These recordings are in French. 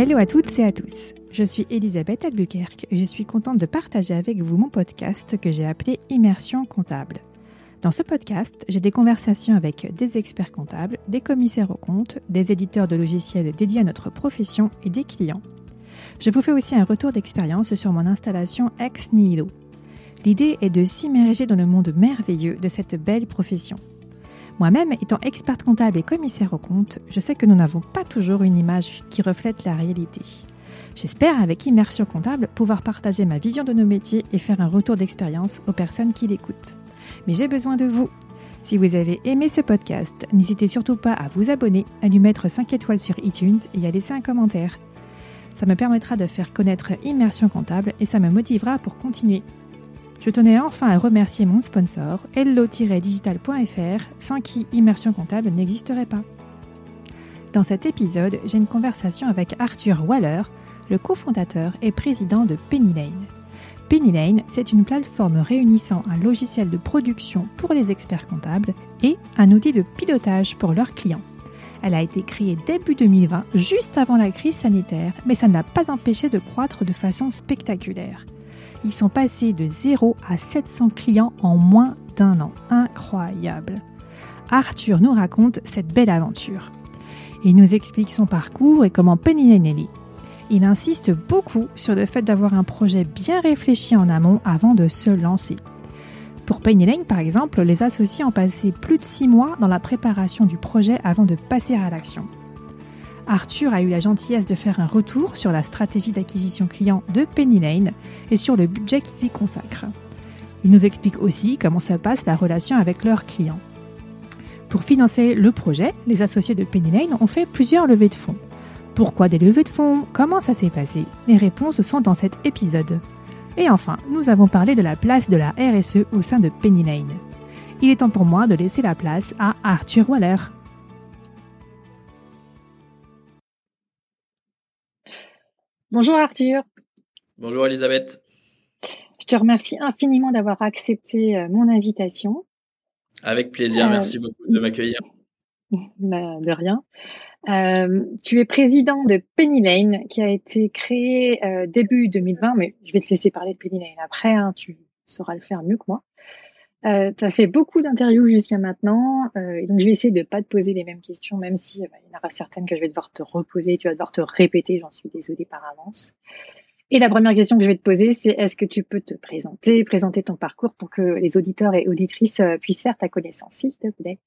Hello à toutes et à tous. Je suis Elisabeth Albuquerque et je suis contente de partager avec vous mon podcast que j'ai appelé Immersion comptable. Dans ce podcast, j'ai des conversations avec des experts comptables, des commissaires aux comptes, des éditeurs de logiciels dédiés à notre profession et des clients. Je vous fais aussi un retour d'expérience sur mon installation Ex Nihilo. L'idée est de s'immerger dans le monde merveilleux de cette belle profession. Moi-même, étant experte comptable et commissaire aux comptes, je sais que nous n'avons pas toujours une image qui reflète la réalité. J'espère, avec Immersion Comptable, pouvoir partager ma vision de nos métiers et faire un retour d'expérience aux personnes qui l'écoutent. Mais j'ai besoin de vous. Si vous avez aimé ce podcast, n'hésitez surtout pas à vous abonner, à lui mettre 5 étoiles sur iTunes et à laisser un commentaire. Ça me permettra de faire connaître Immersion Comptable et ça me motivera pour continuer. Je tenais enfin à remercier mon sponsor, hello-digital.fr, sans qui Immersion Comptable n'existerait pas. Dans cet épisode, j'ai une conversation avec Arthur Waller, le cofondateur et président de Penny Lane. Penny Lane, c'est une plateforme réunissant un logiciel de production pour les experts comptables et un outil de pilotage pour leurs clients. Elle a été créée début 2020, juste avant la crise sanitaire, mais ça ne l'a pas empêché de croître de façon spectaculaire. Ils sont passés de 0 à 700 clients en moins d'un an. Incroyable. Arthur nous raconte cette belle aventure. Il nous explique son parcours et comment Penny est née. Il insiste beaucoup sur le fait d'avoir un projet bien réfléchi en amont avant de se lancer. Pour Penny Lane, par exemple, les associés ont passé plus de six mois dans la préparation du projet avant de passer à l'action. Arthur a eu la gentillesse de faire un retour sur la stratégie d'acquisition client de Penny Lane et sur le budget qu'ils y consacrent. Il nous explique aussi comment se passe la relation avec leurs clients. Pour financer le projet, les associés de Penny Lane ont fait plusieurs levées de fonds. Pourquoi des levées de fonds? Comment ça s'est passé? Les réponses sont dans cet épisode. Et enfin, nous avons parlé de la place de la RSE au sein de Penny Lane. Il est temps pour moi de laisser la place à Arthur Waller. Bonjour Arthur. Bonjour Elisabeth. Je te remercie infiniment d'avoir accepté euh, mon invitation. Avec plaisir, euh, merci beaucoup de m'accueillir. Ben, de rien. Euh, tu es président de Penny Lane qui a été créé euh, début 2020, mais je vais te laisser parler de Penny Lane après, hein, tu sauras le faire mieux que moi. Euh, tu as fait beaucoup d'interviews jusqu'à maintenant, euh, et donc je vais essayer de pas te poser les mêmes questions, même si bah, il y en aura certaines que je vais devoir te reposer, tu vas devoir te répéter, j'en suis désolée par avance. Et la première question que je vais te poser, c'est est-ce que tu peux te présenter, présenter ton parcours pour que les auditeurs et auditrices puissent faire ta connaissance, s'il te plaît?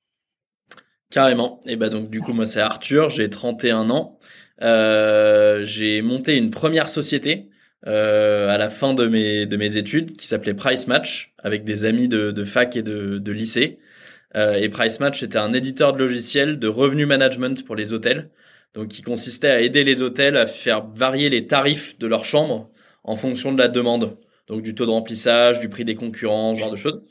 Carrément. Et bah donc du coup moi c'est Arthur, j'ai 31 ans. Euh, j'ai monté une première société euh, à la fin de mes de mes études qui s'appelait Price Match avec des amis de, de fac et de, de lycée. Euh, et Price Match était un éditeur de logiciels de revenu management pour les hôtels, donc qui consistait à aider les hôtels à faire varier les tarifs de leurs chambres en fonction de la demande, donc du taux de remplissage, du prix des concurrents, ce genre de choses.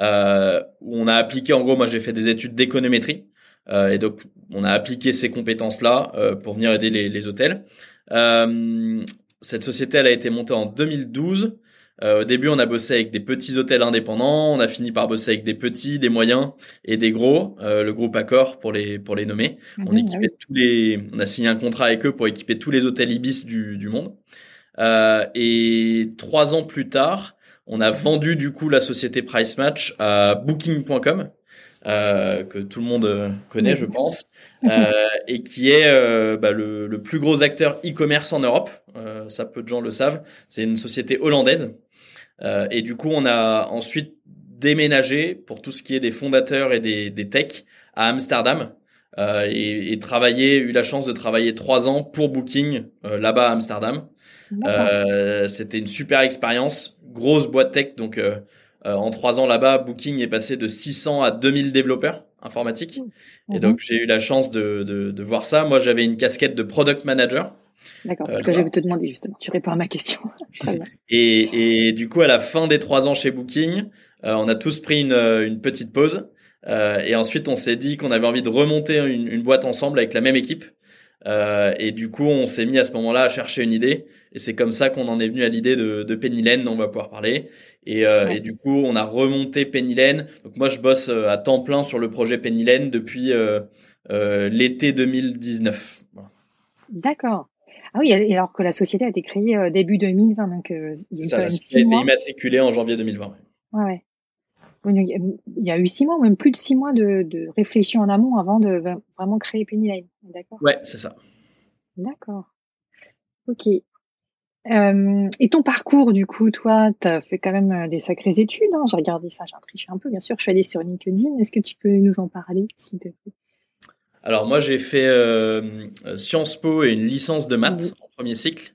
Euh, où on a appliqué en gros, moi j'ai fait des études d'économétrie. Euh, et donc, on a appliqué ces compétences-là euh, pour venir aider les, les hôtels. Euh, cette société, elle a été montée en 2012. Euh, au début, on a bossé avec des petits hôtels indépendants. On a fini par bosser avec des petits, des moyens et des gros. Euh, le groupe Accor pour les pour les nommer. on mhm, équipait tous les. On a signé un contrat avec eux pour équiper tous les hôtels Ibis du du monde. Euh, et trois ans plus tard, on a vendu du coup la société Price Match à Booking.com, euh, que tout le monde euh, connaît, je pense, euh, et qui est euh, bah, le, le, plus gros acteur e-commerce en Europe. Ça, peu de gens le savent. C'est une société hollandaise. et du coup, on a ensuite déménagé pour tout ce qui est des fondateurs et des, des techs à Amsterdam. et, et travaillé, eu la chance de travailler trois ans pour Booking là-bas à Amsterdam. C'était une super expérience, grosse boîte tech, donc euh, en trois ans là-bas, Booking est passé de 600 à 2000 développeurs informatiques. Et donc, j'ai eu la chance de, de, de voir ça. Moi, j'avais une casquette de product manager. D'accord, c'est ce que euh, j'avais te demander justement. Tu réponds à ma question. et, et, du coup, à la fin des trois ans chez Booking, euh, on a tous pris une, une petite pause. Euh, et ensuite, on s'est dit qu'on avait envie de remonter une, une, boîte ensemble avec la même équipe. Euh, et du coup, on s'est mis à ce moment-là à chercher une idée. Et c'est comme ça qu'on en est venu à l'idée de, de Penny Lane, dont on va pouvoir parler. Et, euh, et, du coup, on a remonté Penny Lane. Donc moi, je bosse euh, à temps plein sur le projet Penny Lane depuis euh, euh l'été 2019. D'accord. Ah oui, alors que la société a été créée début 2020, donc il y a eu quand même six mois. été immatriculée en janvier 2020. Ouais, ouais. Il y a eu six mois, même plus de six mois de, de réflexion en amont avant de vraiment créer Pennyline. D'accord Ouais, c'est ça. D'accord. Ok. Euh, et ton parcours, du coup, toi, tu as fait quand même euh, des sacrées études. Hein. J'ai regardé ça, j'ai triché un peu, bien sûr. Je suis allée sur LinkedIn. Est-ce que tu peux nous en parler, s'il te plaît? Alors, moi, j'ai fait euh, Sciences Po et une licence de maths en premier cycle.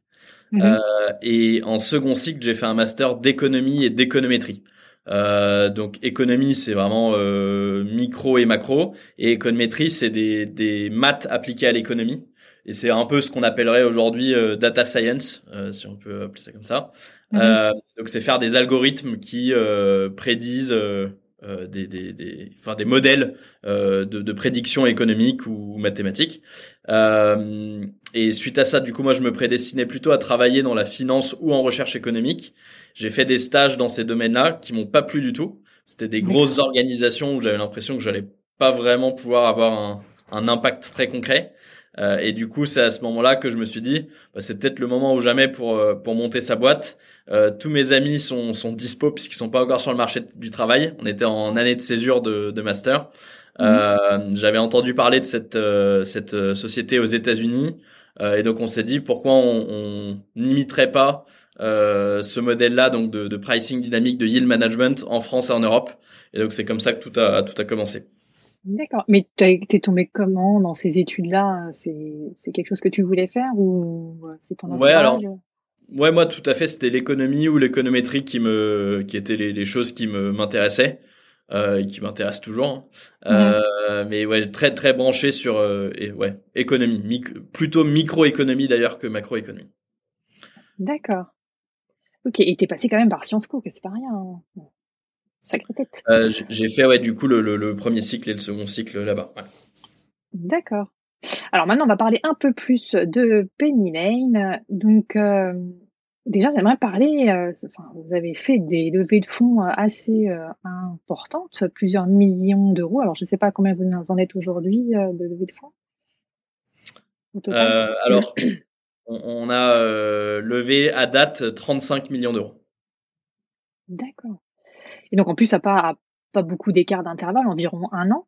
Mhm. Euh, et en second cycle, j'ai fait un master d'économie et d'économétrie. Euh, donc économie, c'est vraiment euh, micro et macro, et économétrie, c'est des, des maths appliquées à l'économie. Et c'est un peu ce qu'on appellerait aujourd'hui euh, data science, euh, si on peut appeler ça comme ça. Euh, donc c'est faire des algorithmes qui prédisent des, des, des, enfin des modèles de, de, prédiction économique ou, mathématique. et suite à ça, du coup, moi, je me prédestinais plutôt à travailler dans la finance ou en recherche économique. J'ai fait des stages dans ces domaines-là qui m'ont pas plu du tout. C'était des grosses organisations où j'avais l'impression que j'allais pas vraiment pouvoir avoir un, un impact très concret. Euh, et du coup, c'est à ce moment-là que je me suis dit, bah, c'est peut-être le moment ou jamais pour euh, pour monter sa boîte. Euh, tous mes amis sont sont dispo puisqu'ils sont pas encore sur le marché du travail. On était en année de césure de, de master. Mmh. J'avais entendu parler de cette cette société aux États-Unis et donc on s'est dit pourquoi on n'imiterait pas ce modèle-là donc de, de pricing dynamique de yield management en France et en Europe. Et donc c'est comme ça que tout a tout a commencé. D'accord. Mais t'es tombé comment dans ces études-là? C'est quelque chose que tu voulais faire ou c'est ton Ouais, alors. Ouais, moi, tout à fait, c'était l'économie ou l'économétrie qui me, qui étaient les, les choses qui me m'intéressaient, euh, et qui m'intéressent toujours. Hein. Euh, mais ouais, très très branché sur, euh, et, ouais, économie, plutôt microéconomie d'ailleurs que macroéconomie. D'accord. Ok, et t'es passé quand même par Sciences Po, que c'est pas rien. Hein. Euh, j'ai fait ouais, du coup le, premier cycle et le second cycle là-bas. D'accord. Alors maintenant, on va parler un peu plus de Penny Lane. Donc, euh, déjà, j'aimerais parler. Euh, enfin, vous avez fait des levées de fonds assez importantes, plusieurs millions d'euros. Alors, je ne sais pas combien vous en êtes aujourd'hui de levées de fonds. alors, on, on a levé à date 35 millions d'euros. D'accord. Et donc en plus, ça n'a pas, pas beaucoup d'écart d'intervalle, environ un an.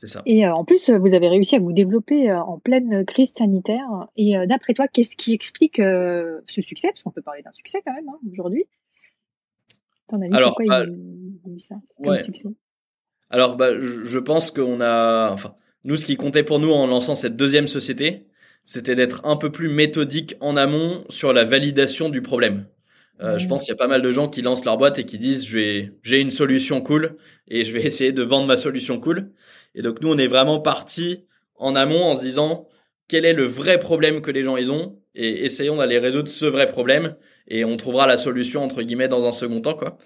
C'est ça. Et euh, en plus, vous avez réussi à vous développer euh, en pleine crise sanitaire. Et euh, d'après toi, qu'est-ce qui explique ce succès? Parce qu'on peut parler d'un succès quand même hein, aujourd'hui. Alors, pourquoi bah, il, ça Alors, bah, je pense qu'on a, enfin, nous, ce qui comptait pour nous en lançant cette deuxième société, c'était d'être un peu plus méthodique en amont sur la validation du problème. Euh, je pense qu'il y a pas mal de gens qui lancent leur boîte et qui disent j'ai une solution cool et je vais essayer de vendre ma solution cool. Et donc nous on est vraiment parti en amont en se disant quel est le vrai problème que les gens ils ont? Et essayons d'aller résoudre ce vrai problème et on trouvera la solution entre guillemets dans un second temps quoi.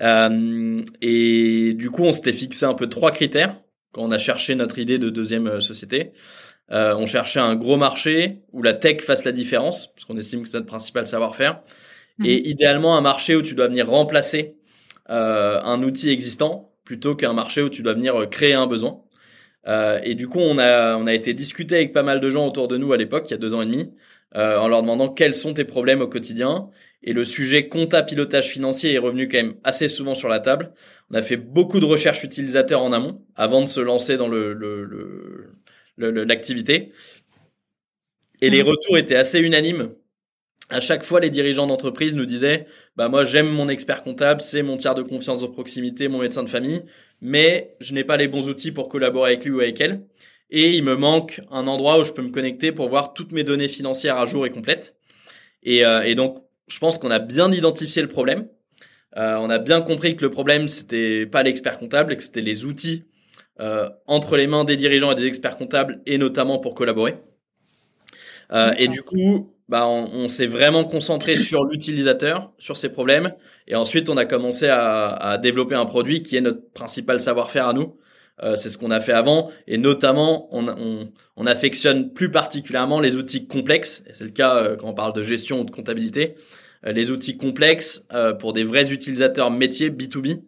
Euh, et du coup on s'était fixé un peu trois critères quand on a cherché notre idée de deuxième euh, société. Euh, on cherchait un gros marché où la tech fasse la différence parce qu'on estime que c'est notre principal savoir-faire et mhm. idéalement un marché où tu dois venir remplacer euh, un outil existant plutôt qu'un marché où tu dois venir euh, créer un besoin. Euh, et du coup, on a, on a été discuter avec pas mal de gens autour de nous à l'époque, il y a deux ans et demi, euh, en leur demandant quels sont tes problèmes au quotidien. Et le sujet compta pilotage financier est revenu quand même assez souvent sur la table. On a fait beaucoup de recherches utilisateurs en amont avant de se lancer dans le, le, l'activité. Et les mhm. retours étaient assez unanimes à chaque fois, les dirigeants d'entreprise nous disaient, bah moi j'aime mon expert comptable, c'est mon tiers de confiance de proximité, mon médecin de famille, mais je n'ai pas les bons outils pour collaborer avec lui ou avec elle. Et il me manque un endroit où je peux me connecter pour voir toutes mes données financières à jour et complètes. Et, euh, et donc, je pense qu'on a bien identifié le problème. Euh, on a bien compris que le problème c'était pas l'expert comptable, et que c'était les outils euh, entre les mains des dirigeants et des experts comptables, et notamment pour collaborer. Euh, et du coup, bah, on, s'est vraiment concentré sur l'utilisateur, sur ses problèmes, et ensuite on a commencé à, à développer un produit qui est notre principal savoir-faire à nous. Euh, c'est ce qu'on a fait avant, et notamment on, on, on, affectionne plus particulièrement les outils complexes, et c'est le cas euh, quand on parle de gestion ou de comptabilité. Euh, les outils complexes euh, pour des vrais utilisateurs métiers B2B,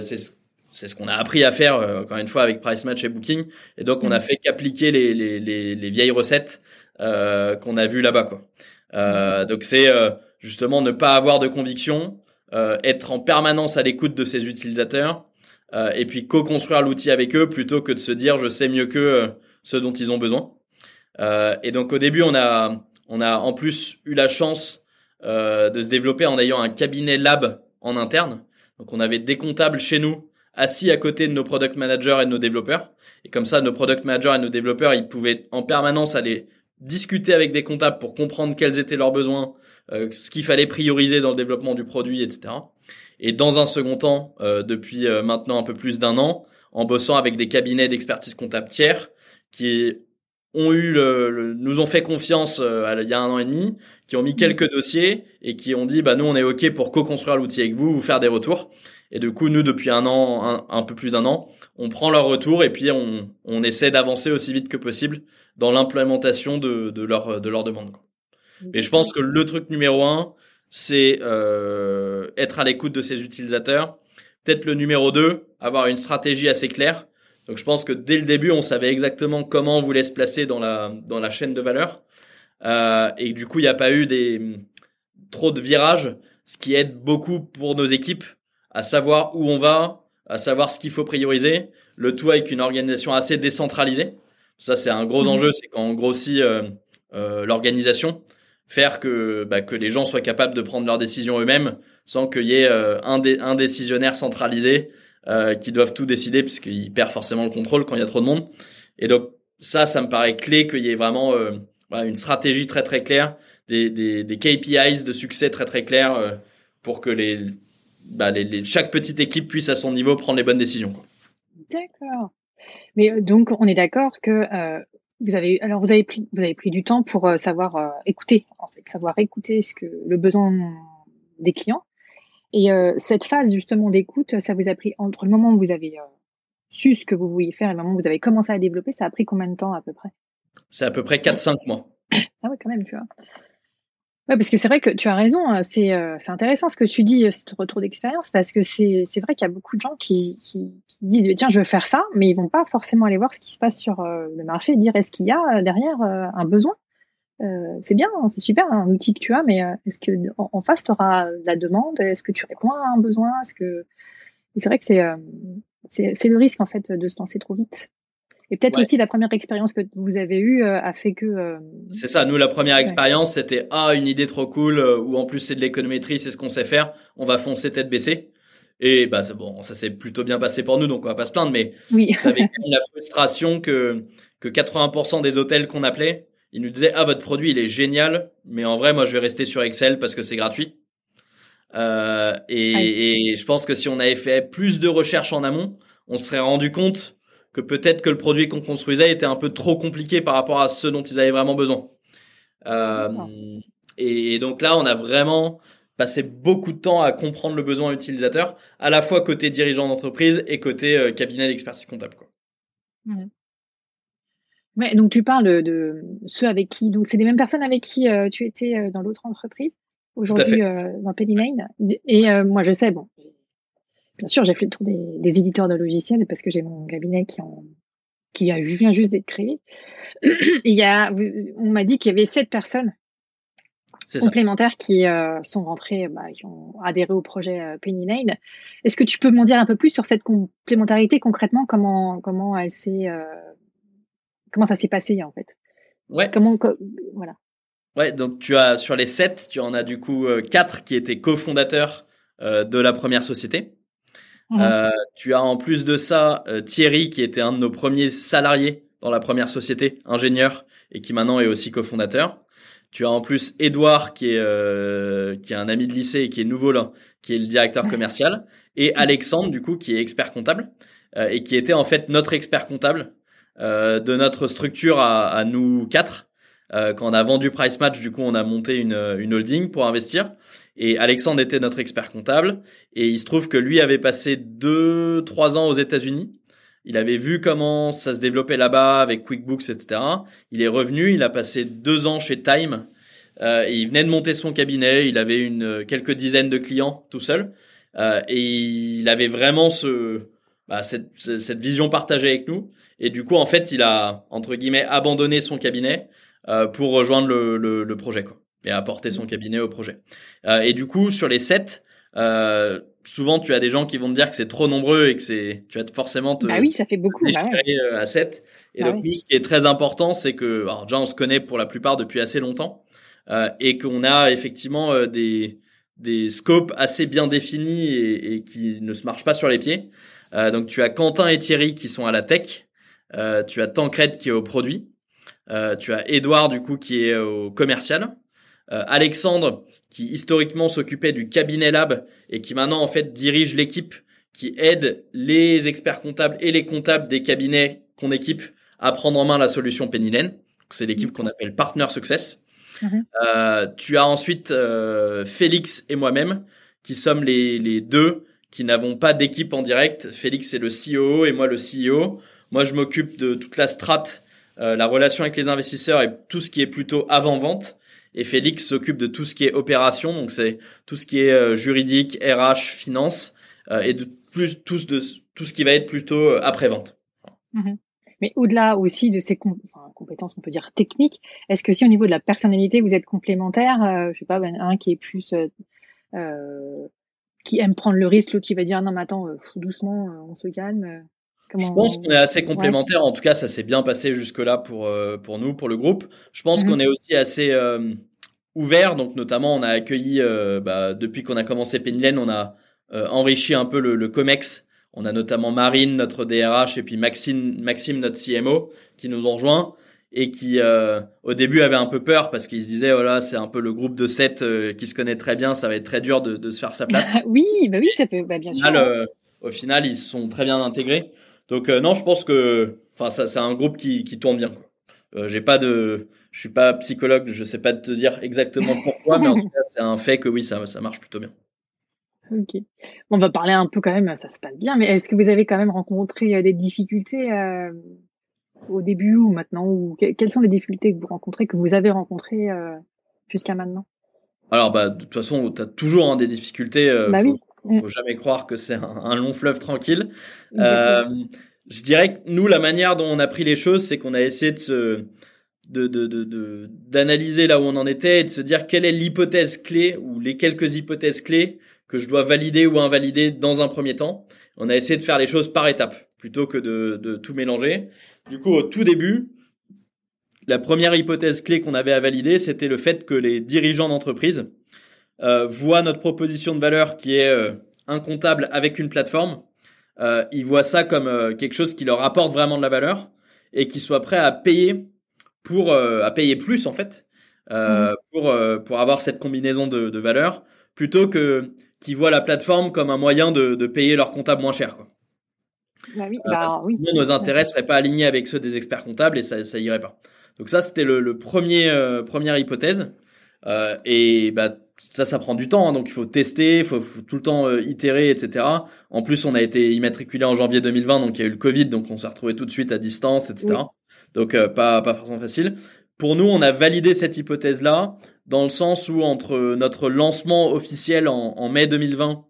c'est ce c'est ce qu'on a appris à faire encore une fois avec Price Match et Booking et donc on a mmh. fait qu'appliquer les, les, les, les, vieilles recettes qu'on a vu là-bas quoi. donc c'est justement ne pas avoir de conviction, être en permanence à l'écoute de ses utilisateurs et puis co-construire l'outil avec eux plutôt que de se dire je sais mieux que ce dont ils ont besoin. et donc au début on a on a en plus eu la chance de se développer en ayant un cabinet lab en interne. Donc on avait des comptables chez nous assis à côté de nos product managers et de nos développeurs. Et comme ça, nos product managers et nos développeurs, ils pouvaient en permanence aller discuter avec des comptables pour comprendre quels étaient leurs besoins, euh, ce qu'il fallait prioriser dans le développement du produit, etc. Et dans un second temps, euh, depuis euh, maintenant un peu plus d'un an, en bossant avec des cabinets d'expertise comptable tiers qui ont eu le, nous ont fait confiance il y a un an et demi, qui ont mis quelques dossiers et qui ont dit bah nous on est ok pour co-construire l'outil avec vous, vous faire des retours. Et du coup, nous, depuis un an, un, peu plus d'un an, on prend leur retour et puis on, on essaie d'avancer aussi vite que possible dans l'implémentation de, de, leur, de leur demande. Et je pense que le truc numéro un, c'est euh, être à l'écoute de ses utilisateurs. Peut-être le numéro deux, avoir une stratégie assez claire. Donc je pense que dès le début, on savait exactement comment on voulait se placer dans la, dans la chaîne de valeur. Euh, et du coup, il n'y a pas eu des, trop de virages, ce qui aide beaucoup pour nos équipes à savoir où on va, à savoir ce qu'il faut prioriser, le tout avec une organisation assez décentralisée. Ça, c'est un gros mhm. enjeu, c'est quand on grossit euh, euh, l'organisation, faire que, bah, que les gens soient capables de prendre leurs décisions eux-mêmes sans qu'il y ait euh, un, un, décisionnaire centralisé qui doivent tout décider puisqu'il perd forcément le contrôle quand il y a trop de monde. Et donc ça, ça me paraît clé qu'il y ait vraiment euh, une stratégie très très claire, des, des, des KPIs de succès très très clairs pour que les bah, les, chaque petite équipe puisse à son niveau prendre les bonnes décisions. D'accord. Mais euh, donc on est d'accord que euh, vous avez alors vous avez pris vous avez pris du temps pour euh, savoir écouter en fait savoir écouter ce que le besoin des clients et cette phase justement d'écoute ça vous a pris entre le moment où vous avez su ce que vous vouliez faire et le moment où vous avez commencé à développer ça a pris combien de temps à peu près? C'est à peu près 4-5 mois. Ah ouais quand même tu vois. Ouais, parce que c'est vrai que tu as raison, hein, c'est euh, c'est intéressant ce que tu dis, ce retour d'expérience, parce que c'est vrai qu'il y a beaucoup de gens qui, qui, disent tiens je veux faire ça, mais ils vont pas forcément aller voir ce qui se passe sur euh, le marché et dire est-ce qu'il y a euh, derrière un besoin? c'est bien, hein, c'est super un outil que tu as, mais est-ce que en, face tu auras la demande? Est-ce que tu réponds à un besoin? Est-ce que c'est vrai que c'est c'est le risque en fait de se lancer trop vite. Et peut-être aussi la première expérience que vous avez eue euh, a fait que. Euh, c'est ça. Nous, la première expérience, c'était ah une idée trop cool euh, ou en plus c'est de l'économétrie, c'est ce qu'on sait faire. On va foncer tête baissée. Et bah c'est bon, ça s'est plutôt bien passé pour nous, donc on va pas se plaindre. Mais oui. avait la frustration que que 80% des hôtels qu'on appelait, ils nous disaient ah votre produit il est génial, mais en vrai moi je vais rester sur Excel parce que c'est gratuit. Euh, et, et, je pense que si on avait fait plus de recherches en amont, on se serait rendu compte que peut-être que le produit qu'on construisait était un peu trop compliqué par rapport à ce dont ils avaient vraiment besoin. Euh, et, donc là, on a vraiment passé beaucoup de temps à comprendre le besoin utilisateur, à la fois côté dirigeant d'entreprise et côté euh, cabinet d'expertise comptable. Quoi. Ouais. donc tu parles de ceux avec qui, donc c'est les mêmes personnes avec qui euh, tu étais dans l'autre entreprise aujourd'hui dans Penny Lane? Et moi, je sais, bon, Bien sûr, j'ai fait le tour des, éditeurs de logiciels parce que j'ai mon cabinet qui, en, qui a, vient juste d'être créé. Il y a, on m'a dit qu'il y avait sept personnes complémentaires qui euh, sont rentrées, bah, qui ont adhéré au projet euh, Penny Lane. Est-ce que tu peux m'en dire un peu plus sur cette complémentarité concrètement? Comment comment elle s'est euh, comment ça s'est passé en fait? Ouais. Comment voilà. Ouais, donc tu as sur les sept, tu en as du coup quatre qui étaient cofondateurs de la première société. Mhm. Euh, tu as en plus de ça euh, Thierry qui était un de nos premiers salariés dans la première société, ingénieur et qui maintenant est aussi cofondateur. Tu as en plus Edouard qui est euh, qui est un ami de lycée et qui est nouveau là, qui est le directeur commercial, et Alexandre du coup qui est expert comptable et qui était en fait notre expert comptable de notre structure à, à nous quatre. quand on a vendu Price Match, du coup on a monté une, une holding pour investir. Et Alexandre était notre expert comptable. Et il se trouve que lui avait passé deux, trois ans aux États-Unis. Il avait vu comment ça se développait là-bas avec QuickBooks, etc. Il est revenu, il a passé deux ans chez Time. Euh, il venait de monter son cabinet. Il avait une quelques dizaines de clients tout seul. Euh, et il avait vraiment ce, bah, cette, cette vision partagée avec nous. Et du coup, en fait, il a entre guillemets abandonné son cabinet pour rejoindre le, le, le, projet quoi, et apporter son cabinet au projet. et du coup, sur les 7, souvent tu as des gens qui vont te dire que c'est trop nombreux et que c'est tu vas forcément te bah oui ça fait beaucoup bah à 7 et bah donc nous ce qui est très important c'est que alors déjà on se connaît pour la plupart depuis assez longtemps euh, et qu'on a effectivement euh, des des scopes assez bien définis et, et, qui ne se marchent pas sur les pieds. Euh, donc tu as Quentin et Thierry qui sont à la tech euh, tu as Tancred qui est au produit tu as Edouard du coup qui est au commercial euh, Alexandre, qui historiquement s'occupait du cabinet lab et qui maintenant en fait dirige l'équipe qui aide les experts comptables et les comptables des cabinets qu'on équipe à prendre en main la solution Pennylen. C'est l'équipe qu'on appelle Partner Success. Mhm. Euh, tu as ensuite euh, Félix et moi-même qui sommes les, les deux qui n'avons pas d'équipe en direct. Félix est le CEO et moi le CEO. Moi, je m'occupe de toute la strate, euh, la relation avec les investisseurs et tout ce qui est plutôt avant-vente et Félix s'occupe de tout ce qui est opération, donc c'est tout ce qui est euh, juridique, RH, finance euh, et de plus tout, ce qui va être plutôt euh, après vente. Mhm. Mais au-delà aussi de ces compétences, on peut dire techniques, est-ce que si au niveau de la personnalité vous êtes complémentaires, je sais pas, ben, un qui est plus qui aime prendre le risque, l'autre qui va dire non mais attends, doucement, on se calme. Je pense qu'on est assez complémentaires. En tout cas, ça s'est bien passé jusque-là pour, euh, pour nous, pour le groupe. Je pense mhm. qu'on est aussi assez euh, ouvert. Donc, notamment, on a accueilli, euh, bah, depuis qu'on a commencé Pennylen, on a euh, enrichi un peu le, le, COMEX. On a notamment Marine, notre DRH, et puis Maxime, Maxime notre CMO, qui nous ont rejoints et qui, au début, avait un peu peur parce qu'ils se disaient, voilà, oh c'est un peu le groupe de sept qui se connaît très bien, ça va être très dur de, de se faire sa place. oui, bah oui, ça peut, bah, bien sûr. au final, ils sont très bien intégrés. Donc euh, non, je pense que, enfin, ça, c'est un groupe qui, qui tourne bien. Quoi. Euh, j'ai pas de, je suis pas psychologue, je sais pas te dire exactement pourquoi, mais en tout cas, c'est un fait que oui, ça, ça marche plutôt bien. Ok. On va parler un peu quand même, ça se passe bien, mais est-ce que vous avez quand même rencontré euh, des difficultés euh, au début ou maintenant ou quelles sont les difficultés que vous rencontrez, que vous avez rencontrées jusqu'à maintenant? Alors bah de toute façon, tu as toujours hein, des difficultés. bah oui. Il faut jamais croire que c'est un, long fleuve tranquille. Euh, je dirais que nous, la manière dont on a pris les choses, c'est qu'on a essayé de se de, de, de, d'analyser là où on en était et de se dire quelle est l'hypothèse clé ou les quelques hypothèses clés que je dois valider ou invalider dans un premier temps. On a essayé de faire les choses par étapes plutôt que de, de tout mélanger. Du coup, au tout début, la première hypothèse clé qu'on avait à valider, c'était le fait que les dirigeants d'entreprise euh, voient notre proposition de valeur qui est euh, un comptable avec une plateforme, euh, ils voient ça comme euh, quelque chose qui leur apporte vraiment de la valeur et qu'ils soient prêts à payer pour à payer plus en fait mmh. pour pour avoir cette combinaison de, de valeurs plutôt que qu'ils voient la plateforme comme un moyen de, de payer leur comptable moins cher quoi. Bah oui, bah, oui. nos intérêts seraient pas alignés avec ceux des experts comptables et ça ça irait pas. Donc ça c'était le, le, premier première hypothèse et bah ça, ça prend du temps, hein, donc il faut tester, il faut, tout le temps euh, itérer, etc. En plus, on a été immatriculé en janvier 2020, donc il y a eu le Covid, donc on s'est retrouvé tout de suite à distance, etc. Donc euh, pas pas forcément facile. Pour nous, on a validé cette hypothèse-là dans le sens où entre notre lancement officiel en, en mai 2020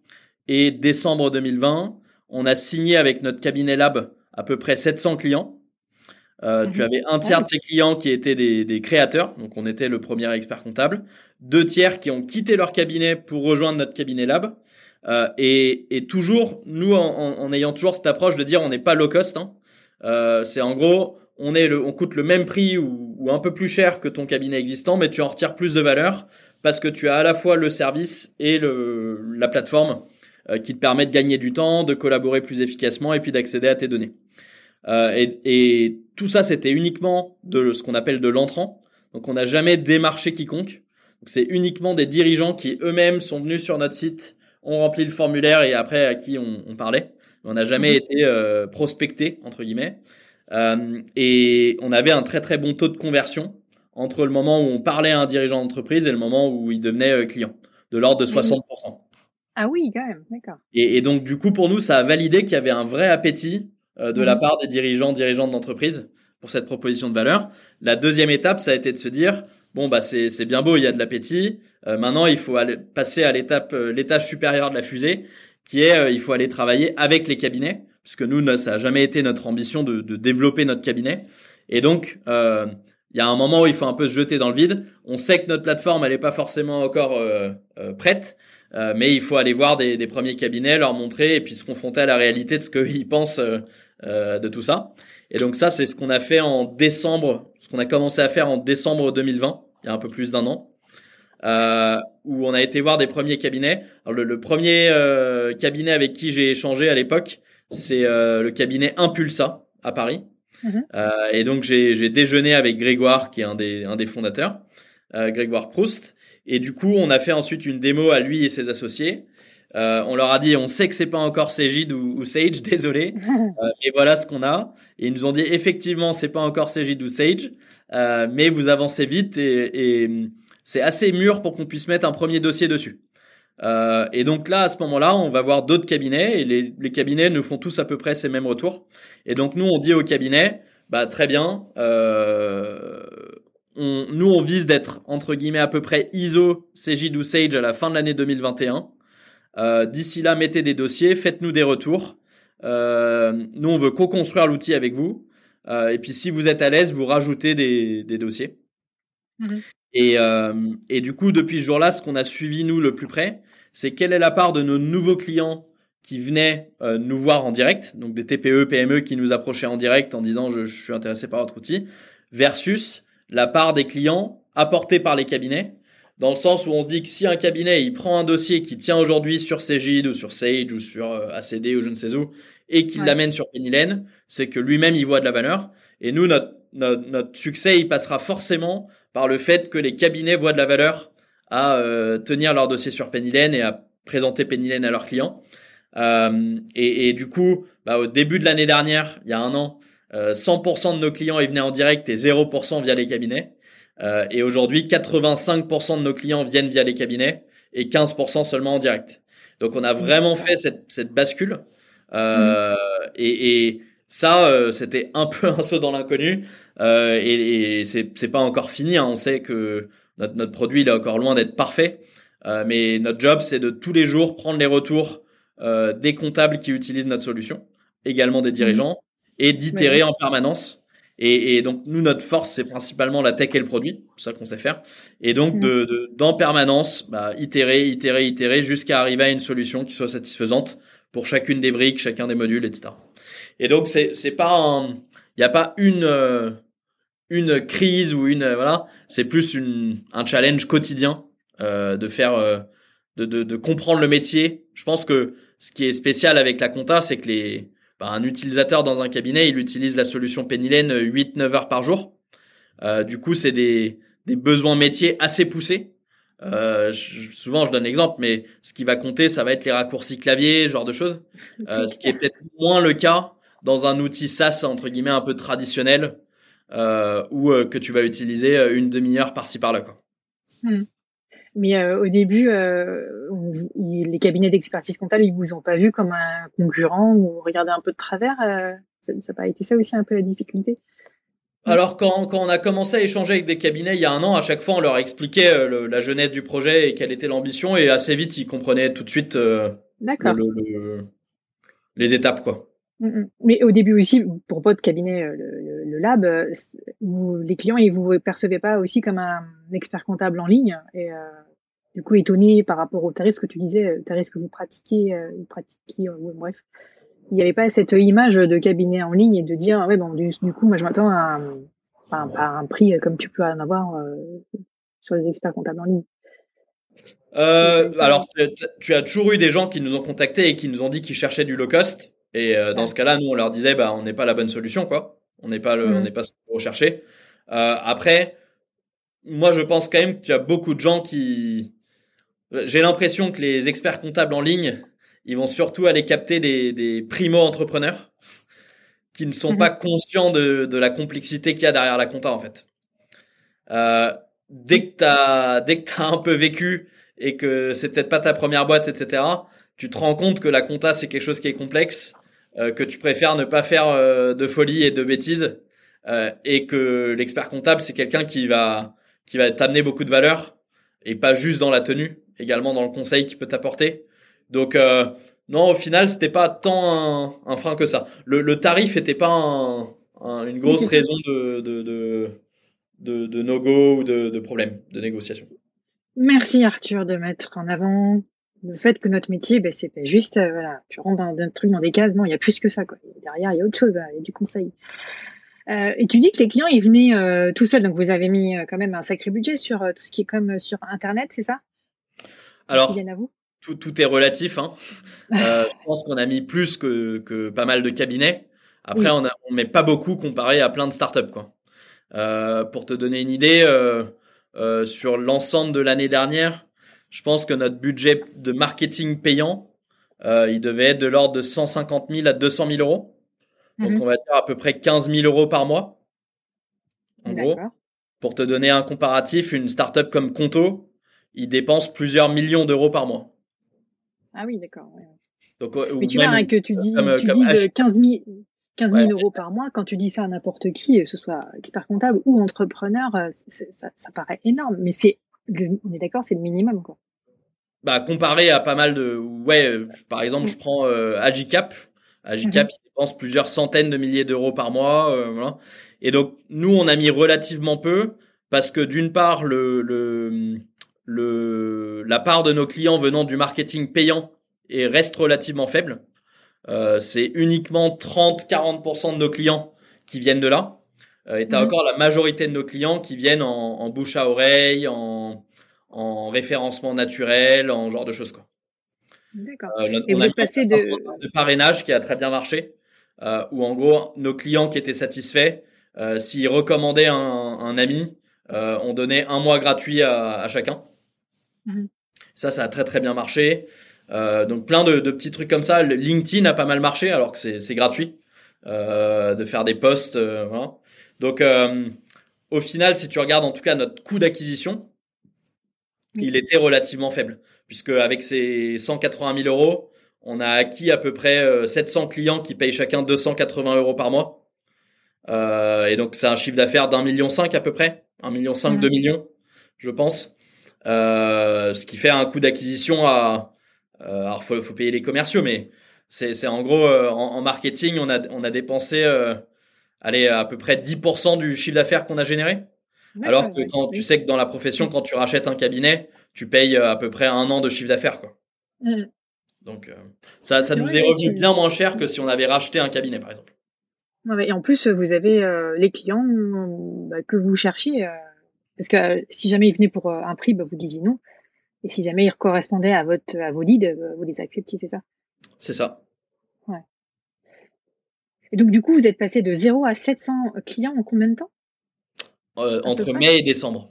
et décembre 2020, on a signé avec notre cabinet lab à peu près 700 clients. Euh, Tu mhm. avais un tiers de ces clients qui étaient des, des, créateurs, donc on était le premier expert comptable. Deux tiers qui ont quitté leur cabinet pour rejoindre notre cabinet lab. Euh, et, et, toujours, nous, en, en, ayant toujours cette approche de dire on n'est pas low cost. Hein. Euh, c'est en gros, on est le, on coûte le même prix ou, ou, un peu plus cher que ton cabinet existant, mais tu en retires plus de valeur parce que tu as à la fois le service et le, la plateforme euh, qui te permet de gagner du temps, de collaborer plus efficacement et puis d'accéder à tes données. Euh, et, et, tout ça, c'était uniquement de ce qu'on appelle de l'entrant. Donc, on n'a jamais démarché quiconque. Donc, c'est uniquement des dirigeants qui eux-mêmes sont venus sur notre site, ont rempli le formulaire et après à qui on, on parlait. On n'a jamais mhm. été euh, prospecté entre guillemets. Euh, et on avait un très très bon taux de conversion entre le moment où on parlait à un dirigeant d'entreprise et le moment où il devenait client, de l'ordre de 60%. Ah oui, quand même, d'accord. Et, et, donc du coup pour nous, ça a validé qu'il y avait un vrai appétit euh, de la mhm. part des dirigeants, dirigeantes d'entreprise pour cette proposition de valeur. La deuxième étape, ça a été de se dire bon bah c'est c'est bien beau, il y a de l'appétit. Euh, maintenant, il faut aller passer à l'étape euh, l'étage supérieur de la fusée, qui est il faut aller travailler avec les cabinets, puisque nous ça a jamais été notre ambition de, de développer notre cabinet. Et donc il y a un moment où il faut un peu se jeter dans le vide. On sait que notre plateforme, elle n'est pas forcément encore prête, mais il faut aller voir des, des, premiers cabinets, leur montrer et puis se confronter à la réalité de ce qu'ils pensent de tout ça. Et donc ça, c'est ce qu'on a fait en décembre, ce qu'on a commencé à faire en décembre 2020, il y a un peu plus d'un an. Euh, où on a été voir des premiers cabinets. Alors le, premier euh, cabinet avec qui j'ai échangé à l'époque, c'est euh, le cabinet Impulsa à Paris. Mhm. Euh, et donc j'ai déjeuné avec Grégoire, qui est un des, un des fondateurs, Grégoire Proust. Et du coup, on a fait ensuite une démo à lui et ses associés. Euh, on leur a dit, on sait que c'est pas encore Cégide ou, Sage, désolé, euh, mais voilà ce qu'on a. Et ils nous ont dit, effectivement, c'est pas encore Cégide ou Sage, euh, mais vous avancez vite et, et c'est assez mûr pour qu'on puisse mettre un premier dossier dessus. Euh, et donc là, à ce moment-là, on va voir d'autres cabinets et les, les, cabinets nous font tous à peu près ces mêmes retours. Et donc nous, on dit au cabinet, bah très bien, euh, on, nous on vise d'être entre guillemets à peu près ISO, Cégide ou Sage à la fin de l'année 2021. Euh, d'ici là, mettez des dossiers, faites-nous des retours. Euh, nous, on veut co-construire l'outil avec vous. Euh, et puis, si vous êtes à l'aise, vous rajoutez des, des dossiers. Mhm. Et, et du coup, depuis ce jour-là, ce qu'on a suivi, nous, le plus près, c'est quelle est la part de nos nouveaux clients qui venaient nous voir en direct, donc des TPE, PME qui nous approchaient en direct en disant je, je suis intéressé par votre outil, versus la part des clients apportés par les cabinets dans le sens où on se dit que si un cabinet il prend un dossier qui tient aujourd'hui sur Cegid ou sur Sage ou sur euh, ACD ou je ne sais où et qu'il l'amène sur Pennylen, c'est que lui-même il voit de la valeur. Et nous notre, notre, succès il passera forcément par le fait que les cabinets voient de la valeur à euh, tenir leur dossier sur Pennylen et à présenter Pennylen à leurs clients. Euh, et, et, du coup, bah, au début de l'année dernière, il y a un an, 100% de nos clients ils venaient en direct et 0% via les cabinets. Euh, et aujourd'hui, 85% de nos clients viennent via les cabinets et 15% seulement en direct. Donc on a vraiment fait cette, cette bascule. Euh, et, et, ça, euh, c'était un peu un saut dans l'inconnu. Euh, et, et c'est pas encore fini. Hein. On sait que notre, notre produit il est encore loin d'être parfait. Euh, mais notre job, c'est de tous les jours prendre les retours des comptables qui utilisent notre solution, également des dirigeants, et d'itérer en permanence et, et, donc nous, notre force, c'est principalement la tech et le produit, c'est ça qu'on sait faire. Et donc de, de d'en permanence, bah, itérer, itérer, itérer, jusqu'à arriver à une solution qui soit satisfaisante pour chacune des briques, chacun des modules, etc. Et donc c'est c'est pas un, il n'y a pas une euh, une crise ou une voilà, c'est plus une un challenge quotidien euh, de faire euh, de, de, de comprendre le métier. Je pense que ce qui est spécial avec la compta, c'est que les bah, un utilisateur dans un cabinet, il utilise la solution Pennylen 8-9 heures par jour. Euh, du coup, c'est des, des besoins métiers assez poussés. Euh, souvent, je donne l'exemple, mais ce qui va compter, ça va être les raccourcis clavier, genre de choses. Euh, ce qui est peut-être moins le cas dans un outil SaaS entre guillemets un peu traditionnel, euh, ou euh, que tu vas utiliser une demi-heure par-ci par-là. Quoi. Hmm. Mais euh, au début, euh, les cabinets d'expertise comptable, ils vous ont pas vu comme un concurrent ou regardé un peu de travers. Euh, ça n'a pas été ça aussi un peu la difficulté? Alors quand, quand on a commencé à échanger avec des cabinets il y a un an, à chaque fois on leur expliquait la jeunesse du projet et quelle était l'ambition et assez vite ils comprenaient tout de suite le, les étapes quoi. Mm, mm. Mais au début aussi, pour votre cabinet, le, le lab, vous, les clients ils vous percevaient pas aussi comme un expert comptable en ligne et du coup étonné par rapport au tarif, ce que tu disais, euh, tarif que vous pratiquez, euh, pratiquez, euh, bref. Il n'y avait pas cette image de cabinet en ligne et de dire, ouais, bon, du, coup, moi, je m'attends à, un, un prix comme tu peux en avoir sur les experts comptables en ligne. Euh, alors, tu as toujours eu des gens qui nous ont contactés et qui nous ont dit qu'ils cherchaient du low cost. Et dans ce cas-là, nous, on leur disait, bah, on n'est pas la bonne solution, quoi. On n'est pas le, on n'est pas ce qu'on recherchait. Euh, après, moi, je pense quand même que tu as beaucoup de gens qui, j'ai l'impression que les experts comptables en ligne, ils vont surtout aller capter des, des primo-entrepreneurs qui ne sont mhm. pas conscients de, de la complexité qu'il y a derrière la compta en fait. Euh, dès que que t'as un peu vécu et que c'est peut-être pas ta première boîte, etc. Tu te rends compte que la compta c'est quelque chose qui est complexe, euh, que tu préfères ne pas faire euh, de folie et de bêtises, euh, et que l'expert comptable c'est quelqu'un qui va qui va t'amener beaucoup de valeur et pas juste dans la tenue également dans le conseil qui peut t'apporter. Donc euh, non, au final, c'était pas tant un, frein que ça. Le, le tarif était pas un, une grosse raison de, de, de, de, de no-go ou de, de problèmes de négociation. Merci Arthur de mettre en avant le fait que notre métier, ben, c'est pas juste, euh, voilà, tu rentres dans un truc, dans des cases, non, il y a plus que ça, quoi. Derrière, il y a autre chose, il y a du conseil. Euh, et tu dis que les clients, ils venaient euh, tout seuls, donc vous avez mis euh, quand même un sacré budget sur euh, tout ce qui est comme sur Internet, c'est ça? Alors, à vous? tout, tout, est relatif. Hein. je pense qu'on a mis plus que, que, pas mal de cabinets. Après, oui. on, a, on met pas beaucoup comparé à plein de startups, quoi. pour te donner une idée, sur l'ensemble de l'année dernière, je pense que notre budget de marketing payant, il devait être de l'ordre de 150 000 à 200 000 euros. Donc, on va dire à peu près 15 000 euros par mois. En gros. Pour te donner un comparatif, une startup comme Conto, il dépense plusieurs millions d'euros par mois. Ah oui, d'accord. Ouais. Donc, Mais tu vois, hein, que tu dis, comme, tu comme dis 15 000, 15 000 ouais. euros par mois, quand tu dis ça à n'importe qui, que ce soit expert comptable ou entrepreneur, ça, ça, paraît énorme. Mais c'est, on est d'accord, c'est le minimum, quoi. Bah, comparé à pas mal de, ouais, par exemple, je prends euh, Agicap. Agicap, mmh dépense plusieurs centaines de milliers d'euros par mois. Euh, voilà. Et donc, nous, on a mis relativement peu parce que d'une part, le, le, le, la part de nos clients venant du marketing payant est, reste relativement faible. Euh, c'est uniquement 30-40% de nos clients qui viennent de là. Euh, et tu as mmh. encore la majorité de nos clients qui viennent en, en bouche à oreille, en, en référencement naturel, en genre de choses. quoi. D'accord. Euh, et on a passé de... de parrainage qui a très bien marché euh, où en gros nos clients qui étaient satisfaits, euh, s'ils recommandaient un, un ami, on donnait un mois gratuit à, à chacun. Mmh. Ça, ça a très très bien marché. Donc plein de, de, petits trucs comme ça. Le LinkedIn a pas mal marché alors que c'est gratuit de faire des posts. Voilà. Donc au final, si tu regardes en tout cas notre coût d'acquisition, oui. il était relativement faible puisque avec ces 180 000 euros, on a acquis à peu près 700 clients qui payent chacun 280 euros par mois. Euh, et donc c'est un chiffre d'affaires d'un million cinq à peu près, un million cinq, deux millions, je pense. Euh, ce qui fait un coût d'acquisition à, euh, alors faut, faut payer les commerciaux, mais c'est, c'est en gros en, en, marketing, on a, on a dépensé, allez à peu près 10% du chiffre d'affaires qu'on a généré. Alors que quand tu sais que dans la profession, quand tu rachètes un cabinet, tu payes à peu près un an de chiffre d'affaires, quoi. Mmh. Donc euh, ça, ça nous est revenu tu... bien moins cher que si on avait racheté un cabinet, par exemple. Et en plus, vous avez euh, les clients bah, que vous cherchiez. Euh, parce que euh, si jamais ils venaient pour un prix, bah, vous disiez non. Et si jamais ils correspondaient à, votre, à vos leads, vous les acceptiez, c'est ça? C'est ça. Et donc, du coup, vous êtes passé de 0 à 700 clients en combien de temps? Entre mai et décembre.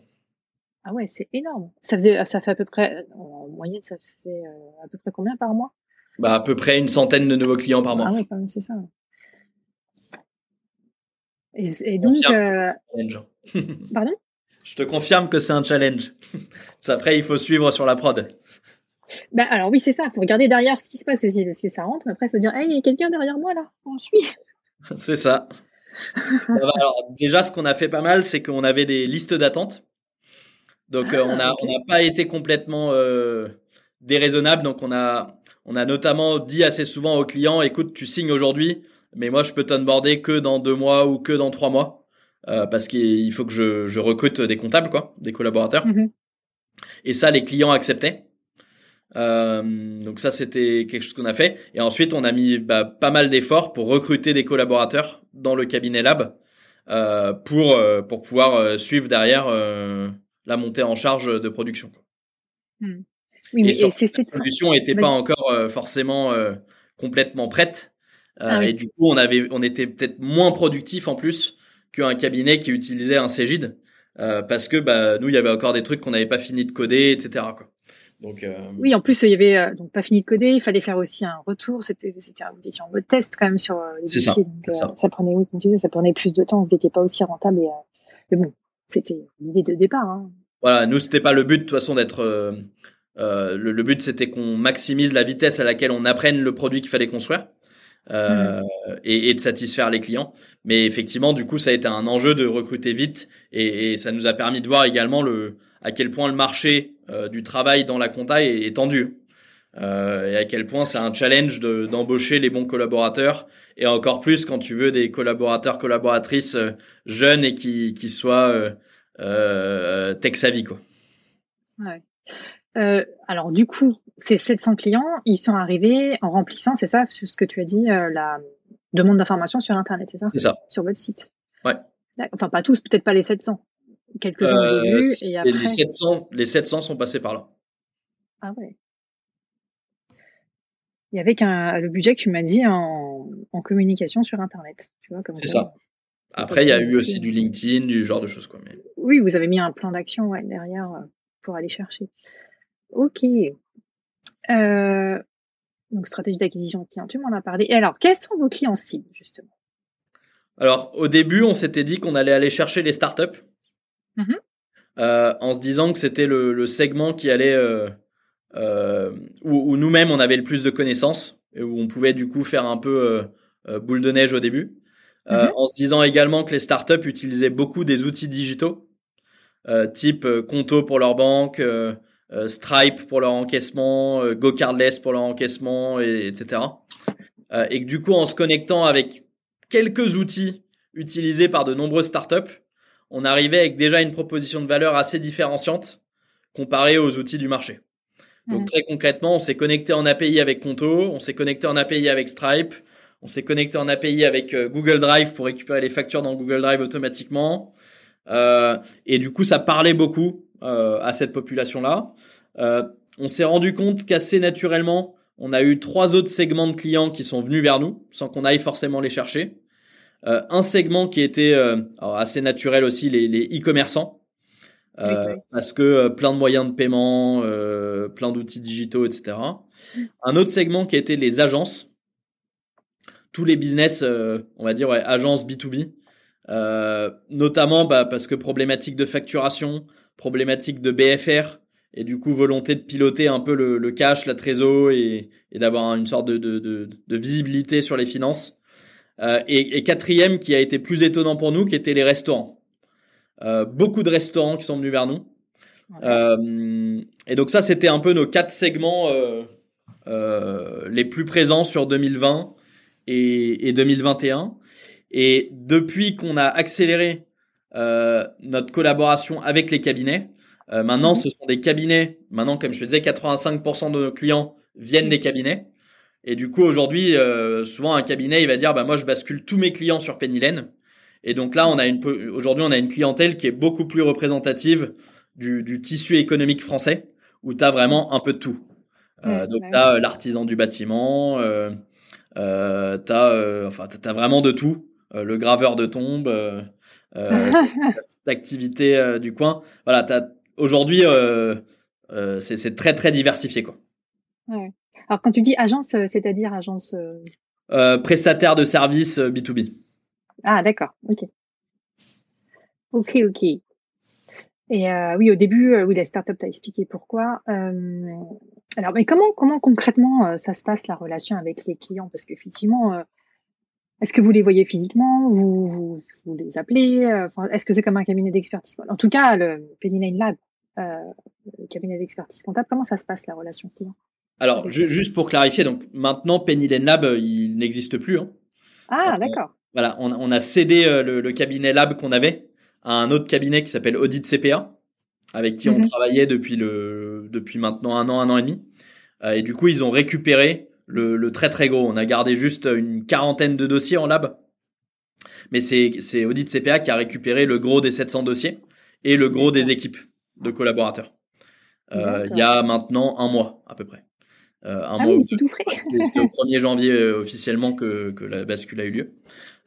Ah ouais, c'est énorme. Ça faisait, ça fait à peu près, en moyenne, ça fait à peu près combien par mois? Bah à peu près une centaine de nouveaux clients par mois. Ah ouais, quand même, c'est ça. Et, et donc, euh... pardon? Je te confirme que c'est un challenge. Après, il faut suivre sur la prod. Bah alors oui, c'est ça. Il faut regarder derrière ce qui se passe aussi, parce que ça rentre. Mais après, il faut dire, hey, il y a quelqu'un derrière moi là. On suit. c'est ça. alors, déjà, ce qu'on a fait pas mal, c'est qu'on avait des listes d'attente. Donc ah, euh, on a okay. on n'a pas été complètement euh, déraisonnable. Donc on a on a notamment dit assez souvent aux clients écoute tu signes aujourd'hui, mais moi je peux t'onboarder que dans deux mois ou que dans trois mois euh, parce qu'il faut que je, je recrute des comptables quoi, des collaborateurs. Mm -hmm. Et ça les clients acceptaient. Euh, donc ça c'était quelque chose qu'on a fait. Et ensuite on a mis bah, pas mal d'efforts pour recruter des collaborateurs dans le cabinet lab euh, pour pour pouvoir suivre derrière la montée en charge de production. Mmh. Oui, mais et, et cette solution n'était pas encore euh, forcément euh, complètement prête. Euh, ah, oui. Et du coup, on avait, on était peut-être moins productif en plus qu'un cabinet qui utilisait un Cégide, parce que bah, nous, il y avait encore des trucs qu'on n'avait pas fini de coder, etc. Quoi. Donc, oui, en plus, il y avait donc pas fini de coder. Il fallait faire aussi un retour. C'était, c'était vous étiez en mode test quand même sur les C'est ça, donc, ça. ça. prenait, oui, comme tu disais, ça prenait plus de temps. Vous n'étiez pas aussi rentable. Et, mais bon, c'était l'idée de départ. Hein. Voilà, nous c'était pas le but de toute façon d'être. Euh, euh, le, le, but c'était qu'on maximise la vitesse à laquelle on apprenne le produit qu'il fallait construire euh, mmh. et, et, de satisfaire les clients. Mais effectivement, du coup, ça a été un enjeu de recruter vite et, et ça nous a permis de voir également le à quel point le marché euh, du travail dans la compta est, est tendu. Euh, et à quel point c'est un challenge d'embaucher de, les bons collaborateurs et encore plus quand tu veux des collaborateurs collaboratrices euh, jeunes et qui qui soient tech savvy quoi. Ouais. alors du coup, ces 700 clients, ils sont arrivés en remplissant, c'est ça, ce que tu as dit, la demande d'information sur Internet, c'est ça? C'est ça. Sur votre site? Ouais. Enfin, pas tous, peut-être pas les 700. Quelques-uns début et après. Les 700, les 700 sont passés par là. Ah ouais. Il y avait qu'un le budget que tu m'as dit en, en, communication sur Internet. Tu vois, C'est ça. Après, il y a eu aussi du LinkedIn, du genre de choses. Quoi, mais... Oui, vous avez mis un plan d'action ouais, derrière euh, pour aller chercher. Ok. Euh, donc, stratégie d'acquisition de clients, tu m'en as parlé. Et alors, quels sont vos clients cibles, justement? Alors, au début, on s'était dit qu'on allait aller chercher les startups. Mmh euh, en se disant que c'était le, le, segment qui allait euh, euh, où, où nous-mêmes on avait le plus de connaissances et où on pouvait du coup faire un peu boule de neige au début. Euh, mmh en se disant également que les startups utilisaient beaucoup des outils digitaux, type Conto pour leur banque, Stripe pour leur encaissement, GoCardless pour leur encaissement, et, etc. et que du coup, en se connectant avec quelques outils utilisés par de nombreuses startups, on arrivait avec déjà une proposition de valeur assez différenciante comparée aux outils du marché. Donc très concrètement, on s'est connecté en API avec Conto, on s'est connecté en API avec Stripe, on s'est connecté en API avec euh, Google Drive pour récupérer les factures dans Google Drive automatiquement. Euh, et du coup, ça parlait beaucoup euh, à cette population-là. Euh, on s'est rendu compte qu'assez naturellement, on a eu trois autres segments de clients qui sont venus vers nous, sans qu'on aille forcément les chercher. Euh, un segment qui était euh, assez naturel aussi, les e-commerçants, euh, parce que plein de moyens de paiement, plein d'outils digitaux, etc. Un autre segment qui était les agences, tous les business, on va dire ouais, agences B2B, notamment bah, parce que problématique de facturation, problématique de BFR, et du coup volonté de piloter un peu le, le cash, la trésor et, et d'avoir une sorte de, de, de, de, visibilité sur les finances. Euh, et, et, quatrième qui a été plus étonnant pour nous, qui était les restaurants. Euh, beaucoup de restaurants qui sont venus vers nous. Euh, et donc ça, c'était un peu nos quatre segments les plus présents sur 2020 et, et 2021. Et depuis qu'on a accéléré notre collaboration avec les cabinets, maintenant, mhm. ce sont des cabinets. Maintenant, comme je te disais, 85% de nos clients viennent des cabinets. Et du coup, aujourd'hui, euh, souvent un cabinet, il va dire, bah moi, je bascule tous mes clients sur Pennylen. Et donc là, on a une aujourd'hui, on a une clientèle qui est beaucoup plus représentative du, du tissu économique français, où tu as vraiment un peu de tout. Euh, donc, tu as l'artisan du bâtiment, euh, euh, tu as, enfin, as vraiment de tout. Le graveur de tombes, euh, activité du coin. Voilà, aujourd'hui, c'est très, très diversifié. Quoi. Ouais. Alors quand tu dis agence, euh, c'est-à-dire agence euh, euh, prestataire de services B2B. Ah d'accord, ok. Ok, ok. Et euh, oui, au début, oui, la startup t'a expliqué pourquoi. Alors, mais comment, comment concrètement ça se passe la relation avec les clients? Parce qu'effectivement, est-ce que vous les voyez physiquement? Vous, vous, vous, les appelez? Est-ce que c'est comme un cabinet d'expertise? En tout cas, le Penny Lab, le cabinet d'expertise comptable, comment ça se passe la relation client? Alors, juste pour clarifier, donc maintenant Penny Lab, euh, il n'existe plus. Hein. Ah, d'accord. Voilà, on, on, a cédé euh, le, cabinet Lab qu'on avait à un autre cabinet qui s'appelle Audit CPA, avec qui on mhm. travaillait depuis le depuis maintenant un an, un an et demi. Euh, et du coup, ils ont récupéré le, le, très très gros. On a gardé juste une quarantaine de dossiers en lab, mais c'est c'est Audit CPA qui a récupéré le gros des 700 dossiers et le gros des équipes de collaborateurs. Euh, il y a maintenant un mois à peu près. Euh, un ah mois. Oui, tout frais. C'était au 1er janvier euh, officiellement que, que la bascule a eu lieu.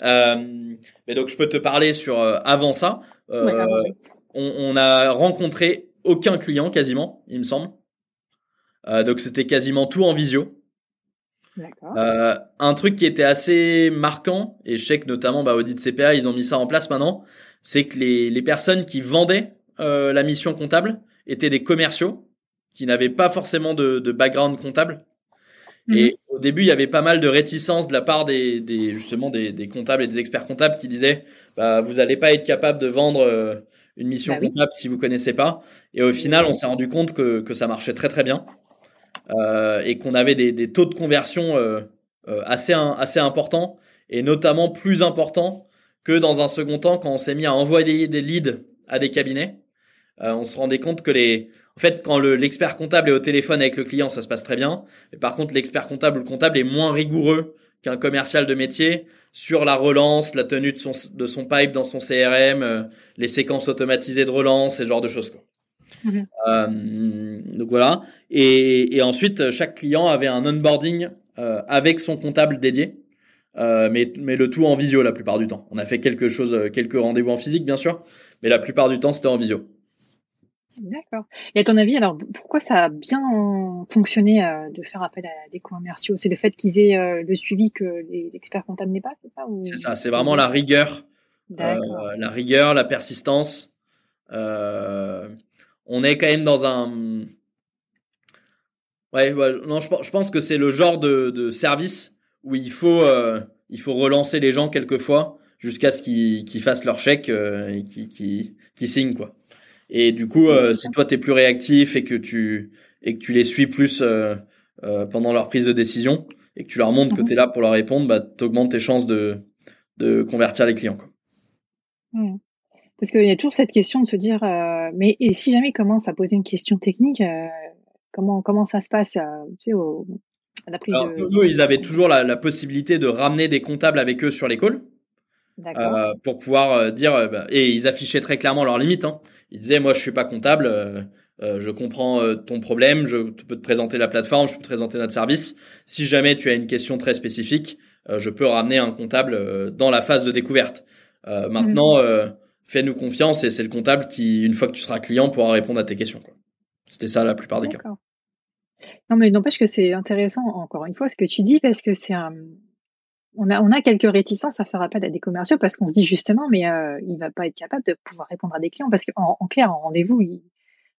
Euh, mais donc je peux te parler sur euh, avant ça. On, on, a rencontré aucun client quasiment, il me semble. donc c'était quasiment tout en visio. Euh, un truc qui était assez marquant, et je sais que notamment bah, Audit CPA, ils ont mis ça en place maintenant, c'est que les, les personnes qui vendaient euh, la mission comptable étaient des commerciaux qui n'avaient pas forcément de, de background comptable. Mhm. Et au début, il y avait pas mal de réticence de la part des, des justement des, des, comptables et des experts comptables qui disaient bah, vous n'allez pas être capable de vendre euh, une mission bah comptable si vous connaissez pas. Et au final, on s'est rendu compte que, que ça marchait très très bien euh, et qu'on avait des, des, taux de conversion euh, assez assez importants et notamment plus importants que dans un second temps quand on s'est mis à envoyer des leads à des cabinets. on se rendait compte que les, en fait, quand l'expert comptable est au téléphone avec le client, ça se passe très bien. Mais par contre, l'expert comptable ou le comptable est moins rigoureux qu'un commercial de métier sur la relance, la tenue de son, de son pipe dans son CRM, euh, les séquences automatisées de relance, ce genre de choses. Quoi. Mhm. Euh, donc voilà. Et, et, ensuite, chaque client avait un onboarding euh, avec son comptable dédié, euh, mais, mais le tout en visio la plupart du temps. On a fait quelque chose, quelques rendez-vous en physique bien sûr, mais la plupart du temps c'était en visio. D'accord. Et à ton avis, alors pourquoi ça a bien fonctionné euh, de faire appel à des commerciaux? C'est le fait qu'ils aient euh, le suivi que les experts comptables n'aient pas, c'est ça C'est ça, c'est vraiment la rigueur, euh, la rigueur, la persistance. on est quand même dans un. Ouais, non, je, pense que c'est le genre de, service où il faut, il faut relancer les gens quelquefois jusqu'à ce qu'ils fassent leur chèque et qu'ils signent quoi. Et du coup, euh, si toi tu es plus réactif et que tu et que tu les suis plus euh, euh, pendant leur prise de décision et que tu leur montres que mhm. tu es là pour leur répondre, bah tu augmentes tes chances de de convertir les clients quoi. Mmh. Parce qu'il y a toujours cette question de se dire mais et si jamais ils commencent à poser une question technique comment comment ça se passe tu sais, au, à la prise Alors, de... eux, ils avaient toujours la, la, possibilité de ramener des comptables avec eux sur les calls. Euh, pour pouvoir euh, dire euh, bah, et ils affichaient très clairement leurs limites. Hein. Ils disaient moi je suis pas comptable, euh, je comprends ton problème, je peux te présenter la plateforme, je peux te présenter notre service. Si jamais tu as une question très spécifique, je peux ramener un comptable dans la phase de découverte. maintenant, mmh. fais-nous confiance et c'est le comptable qui, une fois que tu seras client, pourra répondre à tes questions. C'était ça la plupart des cas. Non mais n'empêche que c'est intéressant encore une fois ce que tu dis parce que c'est un on a, on a quelques réticences à faire appel à des commerciaux parce qu'on se dit justement, mais euh, il va pas être capable de pouvoir répondre à des clients parce qu'en en clair, en rendez-vous,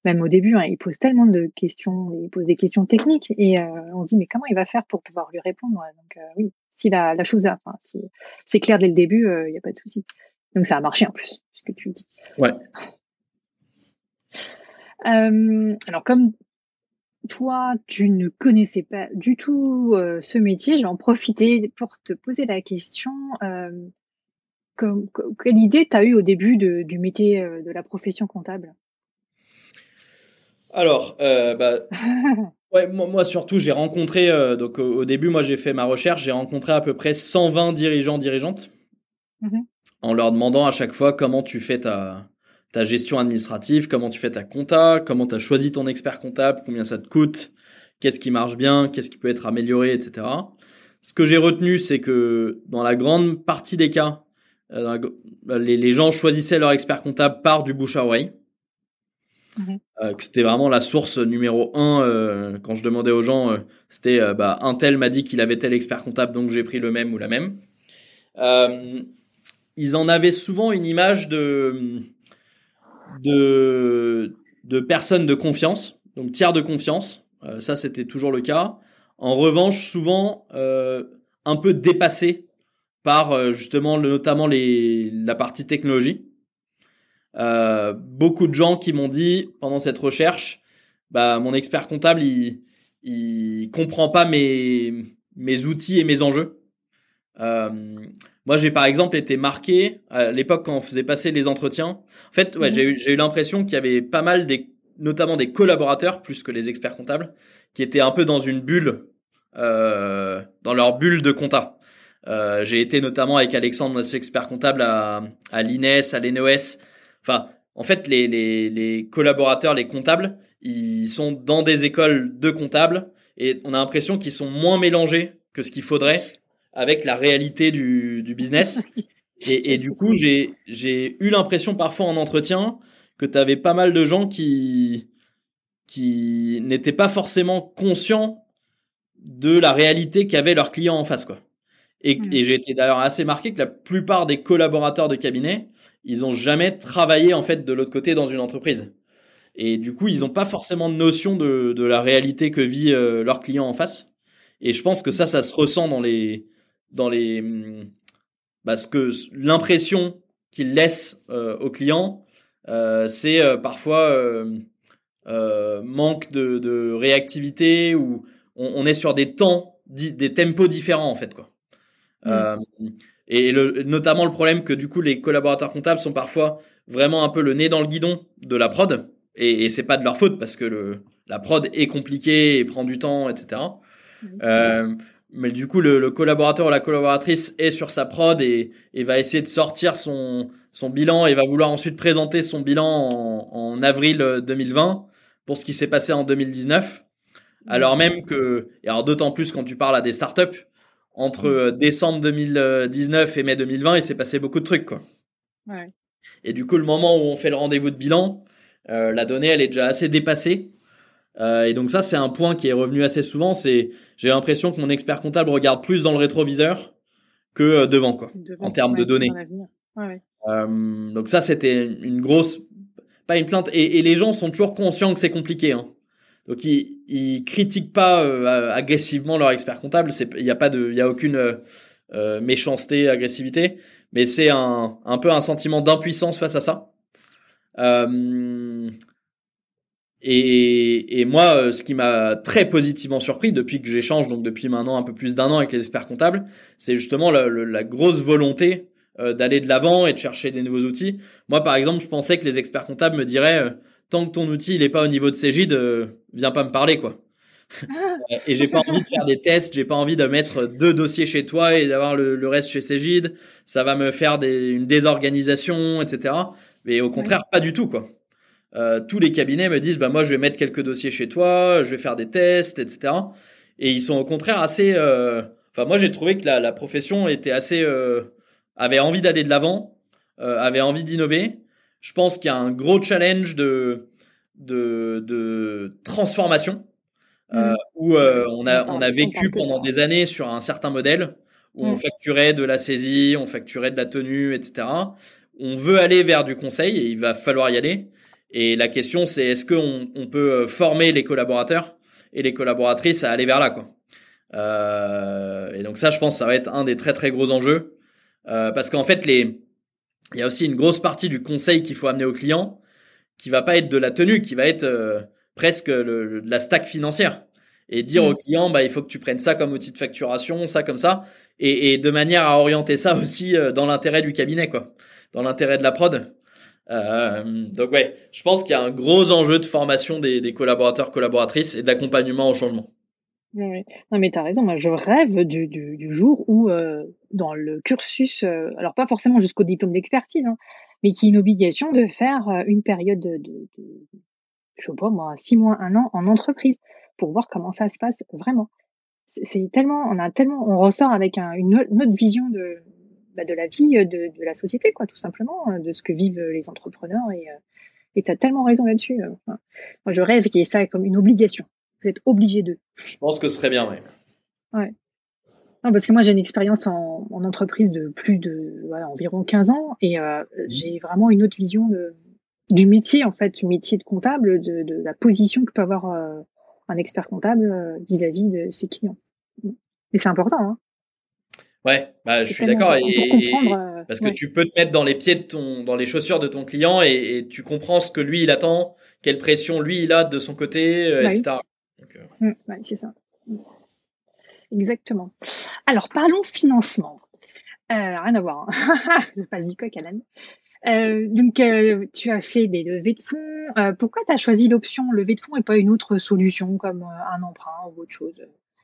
même au début, hein, il pose tellement de questions, il pose des questions techniques et euh, on se dit, mais comment il va faire pour pouvoir lui répondre? Donc euh, oui, si la, la chose, a, enfin, si c'est clair dès le début, il n'y a pas de souci. Donc ça a marché en plus, ce que tu dis. Ouais. alors comme toi, tu ne connaissais pas du tout euh, ce métier. Je vais en profiter pour te poser la question. Euh, quelle idée tu as eu au début du métier euh, de la profession comptable? Alors, bah, ouais, moi, surtout, j'ai rencontré, donc au, début, moi j'ai fait ma recherche, j'ai rencontré à peu près 120 dirigeants, dirigeantes, mmh en leur demandant à chaque fois comment tu fais ta, ta gestion administrative, comment tu fais ta compta, comment tu as choisi ton expert comptable, combien ça te coûte, qu'est-ce qui marche bien, qu'est-ce qui peut être amélioré, etc. Ce que j'ai retenu, c'est que dans la grande partie des cas, euh, les, gens choisissaient leur expert comptable par du bouche à oreille. Euh, que c'était vraiment la source numéro un euh, quand je demandais aux gens c'était bah, un tel m'a dit qu'il avait tel expert comptable donc j'ai pris le même ou la même ils en avaient souvent une image de de, personnes de confiance, donc tiers de confiance. Euh, ça, c'était toujours le cas. En revanche, souvent euh, un peu dépassé par euh, justement notamment la partie technologie. beaucoup de gens qui m'ont dit pendant cette recherche, bah mon expert comptable il il comprend pas mes mes outils et mes enjeux. Moi, j'ai par exemple été marqué à l'époque quand on faisait passer les entretiens. En fait, ouais, mhm. j'ai eu, j'ai eu l'impression qu'il y avait pas mal des, notamment des collaborateurs plus que les experts comptables, qui étaient un peu dans une bulle, euh, dans leur bulle de compta. Euh, j'ai été notamment avec Alexandre, notre expert comptable à, à l'INES, à l'ENOS. Enfin, en fait, les, les, les collaborateurs, les comptables, ils sont dans des écoles de comptables et on a l'impression qu'ils sont moins mélangés que ce qu'il faudrait avec la réalité du, du business. Et, et, du coup, j'ai, j'ai eu l'impression parfois en entretien que tu avais pas mal de gens qui, qui n'étaient pas forcément conscients de la réalité qu'avaient leurs clients en face. Quoi. Et, hmm. et j'ai été d'ailleurs assez marqué que la plupart des collaborateurs de cabinet, ils ont jamais travaillé en fait de l'autre côté dans une entreprise. Et du coup, ils n'ont pas forcément de notion de, de la réalité que vit euh, leur client en face. Et je pense que ça, ça se ressent dans les, dans les bah, ce que l'impression qu'il laisse euh, aux clients, euh, c'est euh, parfois euh, manque de, de, réactivité ou on, on, est sur des temps, des tempos différents en fait quoi. et le, notamment le problème que du coup les collaborateurs comptables sont parfois vraiment un peu le nez dans le guidon de la prod et, et c'est pas de leur faute parce que le, la prod est compliquée et prend du temps, etc. mais du coup, le, le, collaborateur ou la collaboratrice est sur sa prod et, et, va essayer de sortir son, son bilan et va vouloir ensuite présenter son bilan en, en avril 2020 pour ce qui s'est passé en 2019. Alors même que, et alors d'autant plus quand tu parles à des startups, entre décembre 2019 et mai 2020, il s'est passé beaucoup de trucs, quoi. Ouais. Et du coup, le moment où on fait le rendez-vous de bilan, euh, la donnée, elle est déjà assez dépassée. Euh, et donc ça, c'est un point qui est revenu assez souvent. C'est, j'ai l'impression que mon expert comptable regarde plus dans le rétroviseur que euh, devant, quoi, Devant, en termes ouais, de données. Ouais, ouais. Euh, donc ça, c'était une grosse, pas une plainte. Et, et les gens sont toujours conscients que c'est compliqué. Hein. Donc ils, ils critiquent pas euh, agressivement leur expert comptable. Il y a pas de, il y a aucune méchanceté, agressivité, mais c'est un, un peu un sentiment d'impuissance face à ça. Euh, et, et, moi, euh, ce qui m'a très positivement surpris depuis que j'échange, donc depuis maintenant un peu plus d'un an avec les experts comptables, c'est justement la, la, grosse volonté euh, d'aller de l'avant et de chercher des nouveaux outils. Moi, par exemple, je pensais que les experts comptables me diraient euh, tant que ton outil il est pas au niveau de Cégide, euh, viens pas me parler quoi. et j'ai pas envie de faire des tests, j'ai pas envie de mettre deux dossiers chez toi et d'avoir le, le, reste chez Cégide. Ça va me faire des, une désorganisation, etc. Mais au contraire, ouais. pas du tout quoi. Euh, tous les cabinets me disent bah moi je vais mettre quelques dossiers chez toi, je vais faire des tests, etc. Et ils sont au contraire assez. Euh... Enfin moi j'ai trouvé que la, la, profession était assez euh... avait envie d'aller de l'avant, avait envie d'innover. Je pense qu'il y a un gros challenge de de, de transformation mmh. où on a on a vécu pendant des années sur un certain modèle où mmh. on facturait de la saisie, on facturait de la tenue, etc. On veut aller vers du conseil et il va falloir y aller. Et la question, c'est est-ce qu'on on peut former les collaborateurs et les collaboratrices à aller vers là, quoi. Euh, et donc ça, je pense, ça va être un des très très gros enjeux, euh, parce qu'en fait, les, il y a aussi une grosse partie du conseil qu'il faut amener aux clients, qui va pas être de la tenue, qui va être euh, presque le, le, de la stack financière, et dire mmh. aux clients, bah il faut que tu prennes ça comme outil de facturation, ça comme ça, et, et de manière à orienter ça aussi dans l'intérêt du cabinet, quoi, dans l'intérêt de la prod. Euh, donc ouais, je pense qu'il y a un gros enjeu de formation des, collaborateurs, collaboratrices et d'accompagnement au changement. Non mais tu as raison, moi je rêve du, jour où euh, dans le cursus, euh, alors pas forcément jusqu'au diplôme d'expertise, hein, mais qui est une obligation de faire une période de, de, de, je sais pas moi, six mois, un an en entreprise pour voir comment ça se passe vraiment. C'est tellement, on a tellement, on ressort avec une autre vision de, bah, de la vie de, de, la société, quoi, tout simplement, de ce que vivent les entrepreneurs. Et et tu as tellement raison là-dessus. Enfin, moi, je rêve qu'il y ait ça comme une obligation. Vous êtes obligé de. Je pense que ce serait bien, oui. Ouais. Non, parce que moi, j'ai une expérience en, en, entreprise de plus de voilà, environ 15 ans et euh, j'ai vraiment une autre vision de, du métier, en fait, du métier de comptable, de, de la position que peut avoir euh, un expert comptable vis-à-vis -vis de ses clients. Mais c'est important, hein. Ouais, bah, je suis d'accord. Et, parce que ouais. tu peux te mettre dans les pieds de ton, dans les chaussures de ton client et, et, tu comprends ce que lui il attend, quelle pression lui il a de son côté, euh, ouais. etc. Donc, euh... mmh, ouais, c'est ça. Exactement. Alors parlons financement. Euh, rien à voir. Hein. je passe du coq à l'âne. Euh, donc, euh, tu as fait des levées de fonds. Euh, pourquoi tu as choisi l'option levée de fonds et pas une autre solution comme un emprunt ou autre chose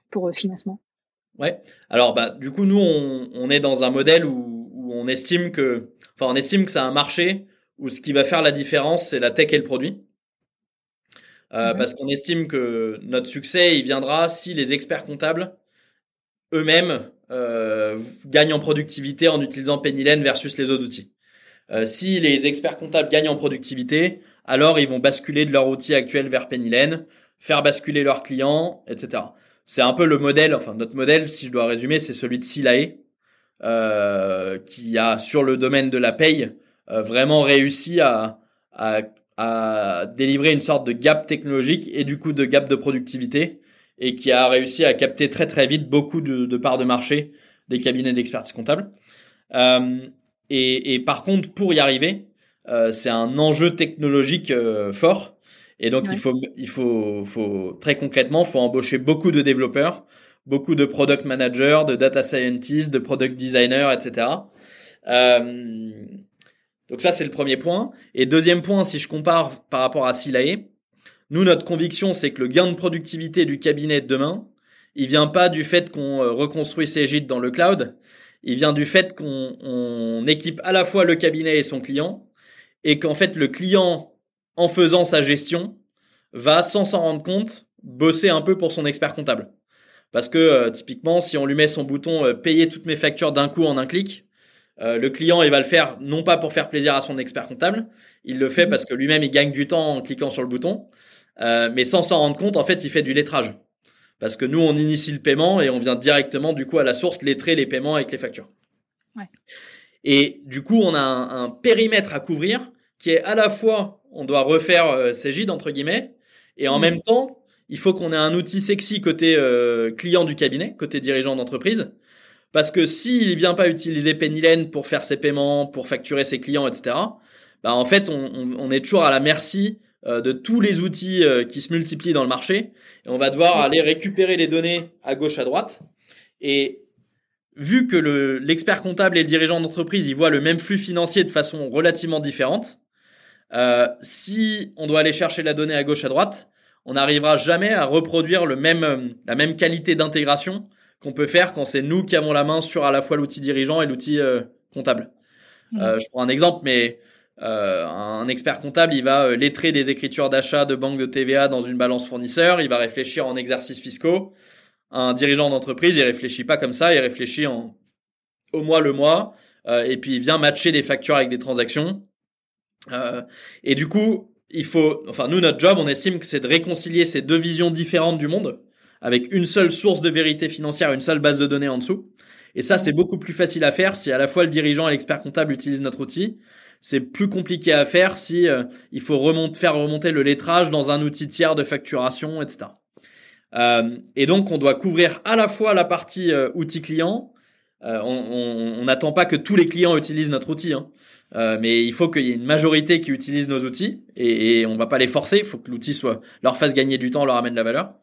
pour financement? Ouais. Alors bah du coup nous on, on est dans un modèle où, où, on estime que enfin on estime que c'est un marché où ce qui va faire la différence c'est la tech et le produit. Euh, mmh. Parce qu'on estime que notre succès il viendra si les experts comptables eux-mêmes euh, gagnent en productivité en utilisant Pennylen versus les autres outils. Euh, si les experts comptables gagnent en productivité, alors ils vont basculer de leur outil actuel vers Pennylen, faire basculer leurs clients, etc c'est un peu le modèle, enfin notre modèle, si je dois résumer, c'est celui de Silae, euh, qui a sur le domaine de la paye euh, vraiment réussi à, à, délivrer une sorte de gap technologique et du coup de gap de productivité et qui a réussi à capter très très vite beaucoup de, parts de marché des cabinets d'expertise comptable. Euh, et, par contre, pour y arriver, euh, c'est un enjeu technologique fort et donc, ouais. il faut, il faut, faut, très concrètement, faut embaucher beaucoup de développeurs, beaucoup de product managers, de data scientists, de product designers, etc. Euh, donc ça, c'est le premier point. Et deuxième point, si je compare par rapport à Silae, nous, notre conviction, c'est que le gain de productivité du cabinet de demain, il vient pas du fait qu'on euh, reconstruit ses gîtes dans le cloud, il vient du fait qu'on équipe à la fois le cabinet et son client, et qu'en fait le client, en faisant sa gestion, va sans s'en rendre compte bosser un peu pour son expert comptable. Parce que euh, typiquement, si on lui met son bouton euh, payer toutes mes factures d'un coup en un clic, le client il va le faire non pas pour faire plaisir à son expert comptable, il le fait mmh. parce que lui-même il gagne du temps en cliquant sur le bouton, mais sans s'en rendre compte, en fait, il fait du lettrage. Parce que nous, on initie le paiement et on vient directement, du coup, à la source, lettrer les paiements avec les factures. Ouais. Et du coup, on a un, périmètre à couvrir qui est à la fois, on doit refaire euh, ses gides, entre guillemets, et en mmh. même temps, il faut qu'on ait un outil sexy côté euh, client du cabinet, côté dirigeant d'entreprise. Parce que s'il vient pas utiliser Pennylen pour faire ses paiements, pour facturer ses clients, etc., bah en fait, on, on est toujours à la merci euh, de tous les outils euh, qui se multiplient dans le marché. Et on va devoir aller récupérer les données à gauche, à droite. Et vu que l'expert comptable et le dirigeant d'entreprise, ils voient le même flux financier de façon relativement différente, euh, si on doit aller chercher la donnée à gauche, à droite, on n'arrivera jamais à reproduire le même, la même qualité d'intégration qu'on peut faire quand c'est nous qui avons la main sur à la fois l'outil dirigeant et l'outil comptable. je prends un exemple, mais euh, un expert comptable, il va euh, lettrer des écritures d'achat de banque de TVA dans une balance fournisseur, il va réfléchir en exercices fiscaux. Un dirigeant d'entreprise, il réfléchit pas comme ça, il réfléchit en au mois le mois, euh, et puis il vient matcher des factures avec des transactions. Et du coup, il faut, enfin nous notre job, on estime que c'est de réconcilier ces deux visions différentes du monde avec une seule source de vérité financière, une seule base de données en dessous. Et ça, c'est beaucoup plus facile à faire si à la fois le dirigeant et l'expert comptable utilisent notre outil c'est plus compliqué à faire si euh, il faut faire remonter le lettrage dans un outil tiers de facturation, etc. Euh, et donc, on doit couvrir à la fois la partie euh, outil client. On n'attend pas que tous les clients utilisent notre outil, hein. mais il faut qu'il y ait une majorité qui utilise nos outils et, et on va pas les forcer. Il faut que l'outil soit leur fasse gagner du temps, leur amène de la valeur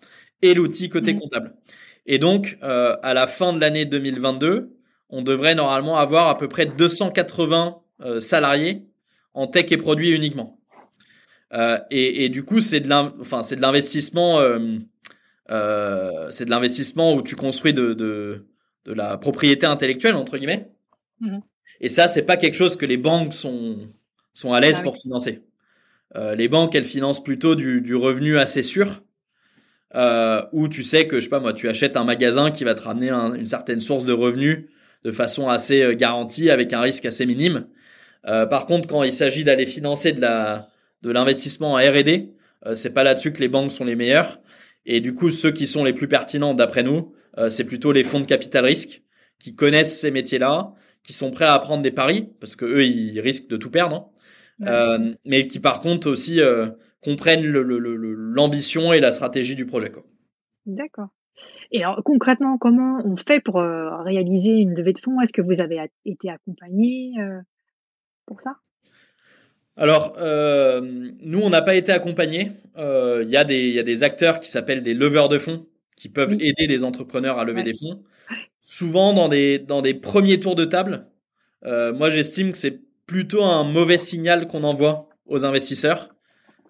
et l'outil côté mmh. comptable. Et donc, à la fin de l'année 2022, on devrait normalement avoir à peu près 280 euh, salariés en tech et produits uniquement. Euh, et, et, du coup, c'est de l'investissement, euh, euh, c'est de l'investissement où tu construis de, de, de, la propriété intellectuelle entre guillemets. Mhm. Et ça, c'est pas quelque chose que les banques sont sont à l'aise ah pour financer. Euh, les banques, elles financent plutôt du, du revenu assez sûr, euh, où tu sais que je sais pas moi, tu achètes un magasin qui va te ramener une certaine source de revenus de façon assez garantie avec un risque assez minime. Euh, par contre, quand il s'agit d'aller financer de la de l'investissement en R&D, euh, c'est pas là-dessus que les banques sont les meilleures. Et du coup, ceux qui sont les plus pertinents, d'après nous, euh, c'est plutôt les fonds de capital risque qui connaissent ces métiers-là, qui sont prêts à prendre des paris parce que eux, ils risquent de tout perdre, hein. mais qui par contre aussi comprennent l'ambition et la stratégie du projet. D'accord. Et alors, concrètement, comment on fait pour réaliser une levée de fonds? Est-ce que vous avez été accompagné pour ça? Alors, euh, nous, on n'a pas été accompagnés. Euh, il y, a des acteurs qui s'appellent des leveurs de fonds, qui peuvent aider des entrepreneurs à lever des fonds. Souvent, dans des, dans des premiers tours de table, euh, moi, j'estime que c'est plutôt un mauvais signal qu'on envoie aux investisseurs,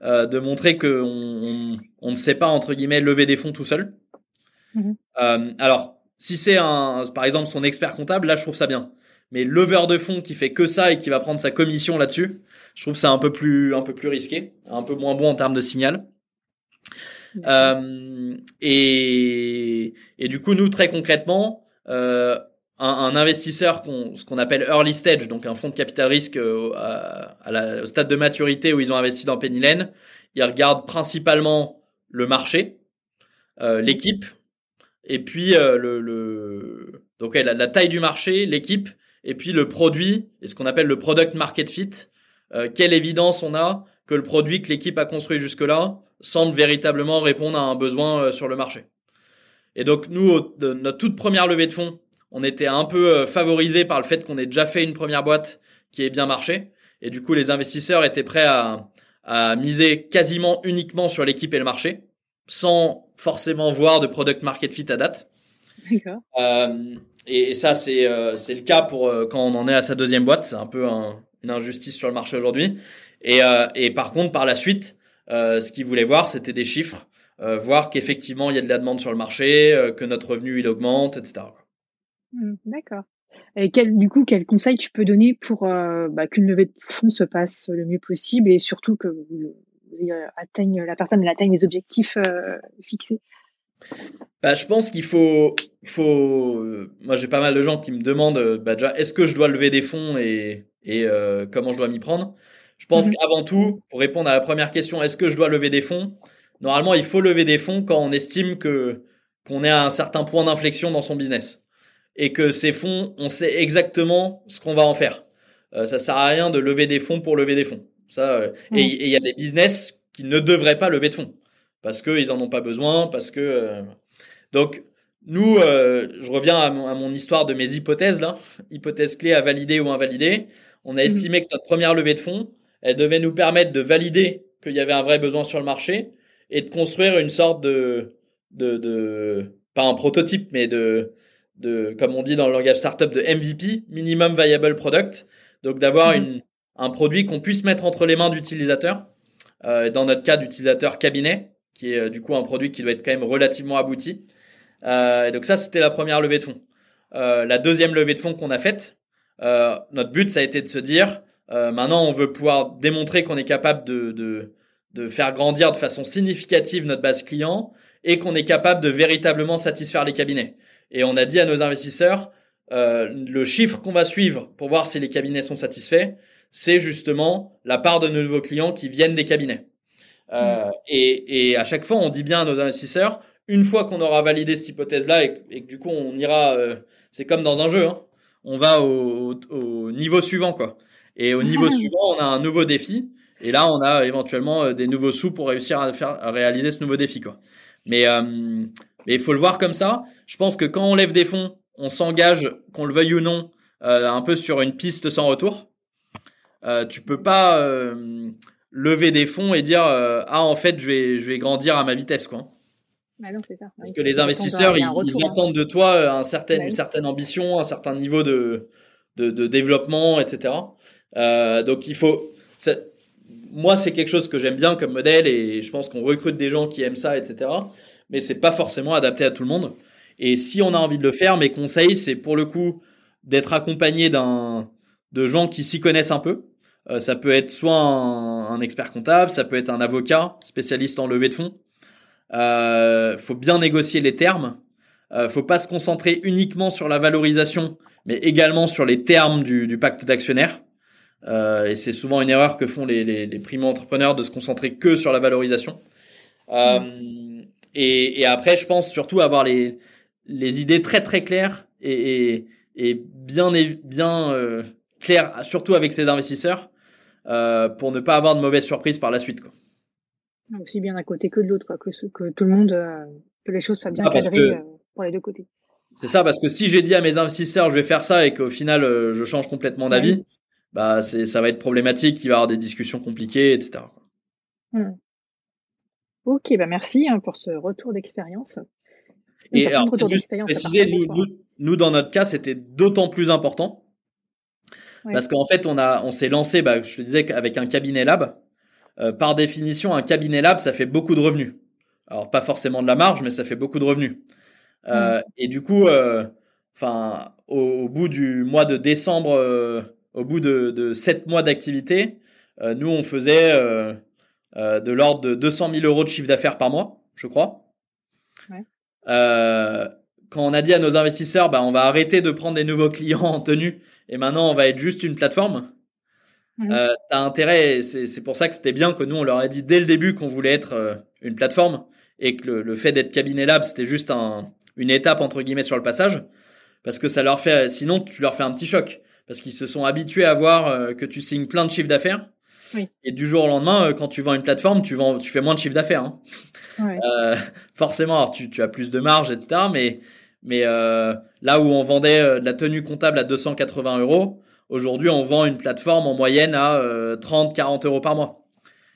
de montrer qu'on on, ne sait pas, entre guillemets, lever des fonds tout seul. Mmh alors, si c'est, un, par exemple, son expert comptable, là, je trouve ça bien mais lever de fonds qui fait que ça et qui va prendre sa commission là-dessus, je trouve ça un peu plus un peu plus risqué, un peu moins bon en termes de signal. Euh, et, du coup, nous très concrètement, euh, un, investisseur, ce qu'on appelle early stage, donc un fonds de capital risque euh, au stade de maturité où ils ont investi dans Pennylen, ils regardent principalement le marché, l'équipe, et puis le, donc la, taille du marché, l'équipe, et puis le produit et ce qu'on appelle le product market fit. Quelle évidence on a que le produit que l'équipe a construit jusque-là semble véritablement répondre à un besoin euh, sur le marché. Et donc nous, notre toute première levée de fonds, on était un peu euh, favorisé par le fait qu'on ait déjà fait une première boîte qui ait bien marché. Et du coup, les investisseurs étaient prêts à, à miser quasiment uniquement sur l'équipe et le marché, sans forcément voir de product market fit à date. D'accord. Euh, et, et ça, c'est euh, le cas pour euh, quand on en est à sa deuxième boîte. C'est un peu un- une injustice sur le marché aujourd'hui. Et, et par contre, par la suite, ce qu'ils voulaient voir, c'était des chiffres, euh, voir qu'effectivement il y a de la demande sur le marché, euh, que notre revenu il augmente, etc. Hmm, D'accord. Et quel, du coup, quel conseil tu peux donner pour euh, bah, qu'une levée de fonds se passe le mieux possible et surtout que vous, vous euh, atteigne, la personne atteigne les objectifs euh, fixés? Bah, je pense qu'il faut, faut. euh, Moi, j'ai pas mal de gens qui me demandent, euh, bah, déjà, est-ce que je dois lever des fonds et, et euh, comment je dois m'y prendre? Je pense Mhm. qu'avant tout, pour répondre à la première question, est-ce que je dois lever des fonds? Normalement, il faut lever des fonds quand on estime que qu'on est à un certain point d'inflexion dans son business et que ces fonds, on sait exactement ce qu'on va en faire. Euh, ça sert à rien de lever des fonds pour lever des fonds. Ça, euh, et Mhm. et il y a des business qui ne devraient pas lever de fonds parce qu'ils en ont pas besoin, parce que euh, donc nous, euh, je reviens à mon, à mon histoire de mes hypothèses là, hypothèses clés à valider ou invalider. On a estimé que notre première levée de fonds, elle devait nous permettre de valider qu'il y avait un vrai besoin sur le marché et de construire une sorte de de, de pas un prototype, mais de de comme on dit dans le langage startup de MVP, minimum viable product. Donc d'avoir une un produit qu'on puisse mettre entre les mains d'utilisateurs. Euh, dans notre cas, d'utilisateur cabinet, qui est euh, du coup un produit qui doit être quand même relativement abouti. Euh, et donc ça, c'était la première levée de fonds. La deuxième levée de fonds qu'on a faite, notre but, ça a été de se dire, euh, maintenant, on veut pouvoir démontrer qu'on est capable de, de, de faire grandir de façon significative notre base client et qu'on est capable de véritablement satisfaire les cabinets. Et on a dit à nos investisseurs, euh, le chiffre qu'on va suivre pour voir si les cabinets sont satisfaits, c'est justement la part de nos nouveaux clients qui viennent des cabinets. Euh, et, et à chaque fois, on dit bien à nos investisseurs, une fois qu'on aura validé cette hypothèse-là et, et que du coup on ira, euh, c'est comme dans un jeu, hein, on va au, au, au niveau suivant quoi. Et au niveau suivant, on a un nouveau défi. Et là, on a éventuellement euh, des nouveaux sous pour réussir à faire à réaliser ce nouveau défi quoi. Mais euh, mais il faut le voir comme ça. Je pense que quand on lève des fonds, on s'engage, qu'on le veuille ou non, euh, un peu sur une piste sans retour. Euh, tu peux pas euh, lever des fonds et dire euh, ah en fait je vais je vais grandir à ma vitesse quoi. Bah non, c'est ça. Parce que les investisseurs, ils, d'un retour, ils hein. attendent de toi euh, un certain, une certaine ambition, un certain niveau de, de, de développement, etc. Euh, donc il faut. moi, c'est quelque chose que j'aime bien comme modèle et je pense qu'on recrute des gens qui aiment ça, etc. Mais c'est pas forcément adapté à tout le monde. Et si on a envie de le faire, mes conseils, c'est pour le coup d'être accompagné d'un de gens qui s'y connaissent un peu. Euh, ça peut être soit un, expert comptable, ça peut être un avocat spécialiste en levée de fonds. Euh, faut bien négocier les termes. Euh, faut pas se concentrer uniquement sur la valorisation, mais également sur les termes du, pacte d'actionnaires. Euh, et c'est souvent une erreur que font les, les, les primo-entrepreneurs de se concentrer que sur la valorisation. Euh, et, et après, je pense surtout avoir les, les idées très très claires et, et, et bien euh, claires, surtout avec ses investisseurs, pour ne pas avoir de mauvaises surprises par la suite. Quoi. Aussi bien d'un côté que de l'autre. Que, tout le monde, que les choses soient bien Ah, parce cadrées que- pour les deux côtés. C'est ça, parce que si j'ai dit à mes investisseurs je vais faire ça et qu'au final euh, je change complètement d'avis, bah c'est ça va être problématique, il va y avoir des discussions compliquées, etc. Ok, bah merci hein, pour ce retour d'expérience. Et alors, retour juste préciser, nous, nous, nous, dans notre cas, c'était d'autant plus important Ouais. parce qu'en fait, on a, on s'est lancé, bah, je te disais, avec un cabinet lab. Euh, par définition, un cabinet lab, ça fait beaucoup de revenus. Alors pas forcément de la marge, mais ça fait beaucoup de revenus. Euh, Et du coup, euh, enfin, au, au bout du mois de décembre, au bout de, sept mois d'activité, euh, nous on faisait euh, euh, de l'ordre de 200 000 euros de chiffre d'affaires par mois, je crois. Ouais. Quand on a dit à nos investisseurs, bah, on va arrêter de prendre des nouveaux clients en tenue et maintenant on va être juste une plateforme. Euh, T'as intérêt, c'est c'est pour ça que c'était bien que nous on leur a dit dès le début qu'on voulait être euh, une plateforme et que le, le fait d'être cabinet lab c'était juste un, une étape entre guillemets sur le passage parce que ça leur fait, sinon tu leur fais un petit choc parce qu'ils se sont habitués à voir euh, que tu signes plein de chiffres d'affaires Oui. et du jour au lendemain euh, quand tu vends une plateforme tu vends, tu fais moins de chiffre d'affaires. Hein. Ouais. Euh, forcément, alors tu, tu as plus de marge, etc. Mais, mais euh, là où on vendait euh, de la tenue comptable à 280 euros, aujourd'hui on vend une plateforme en moyenne à euh, 30-40 euros par mois.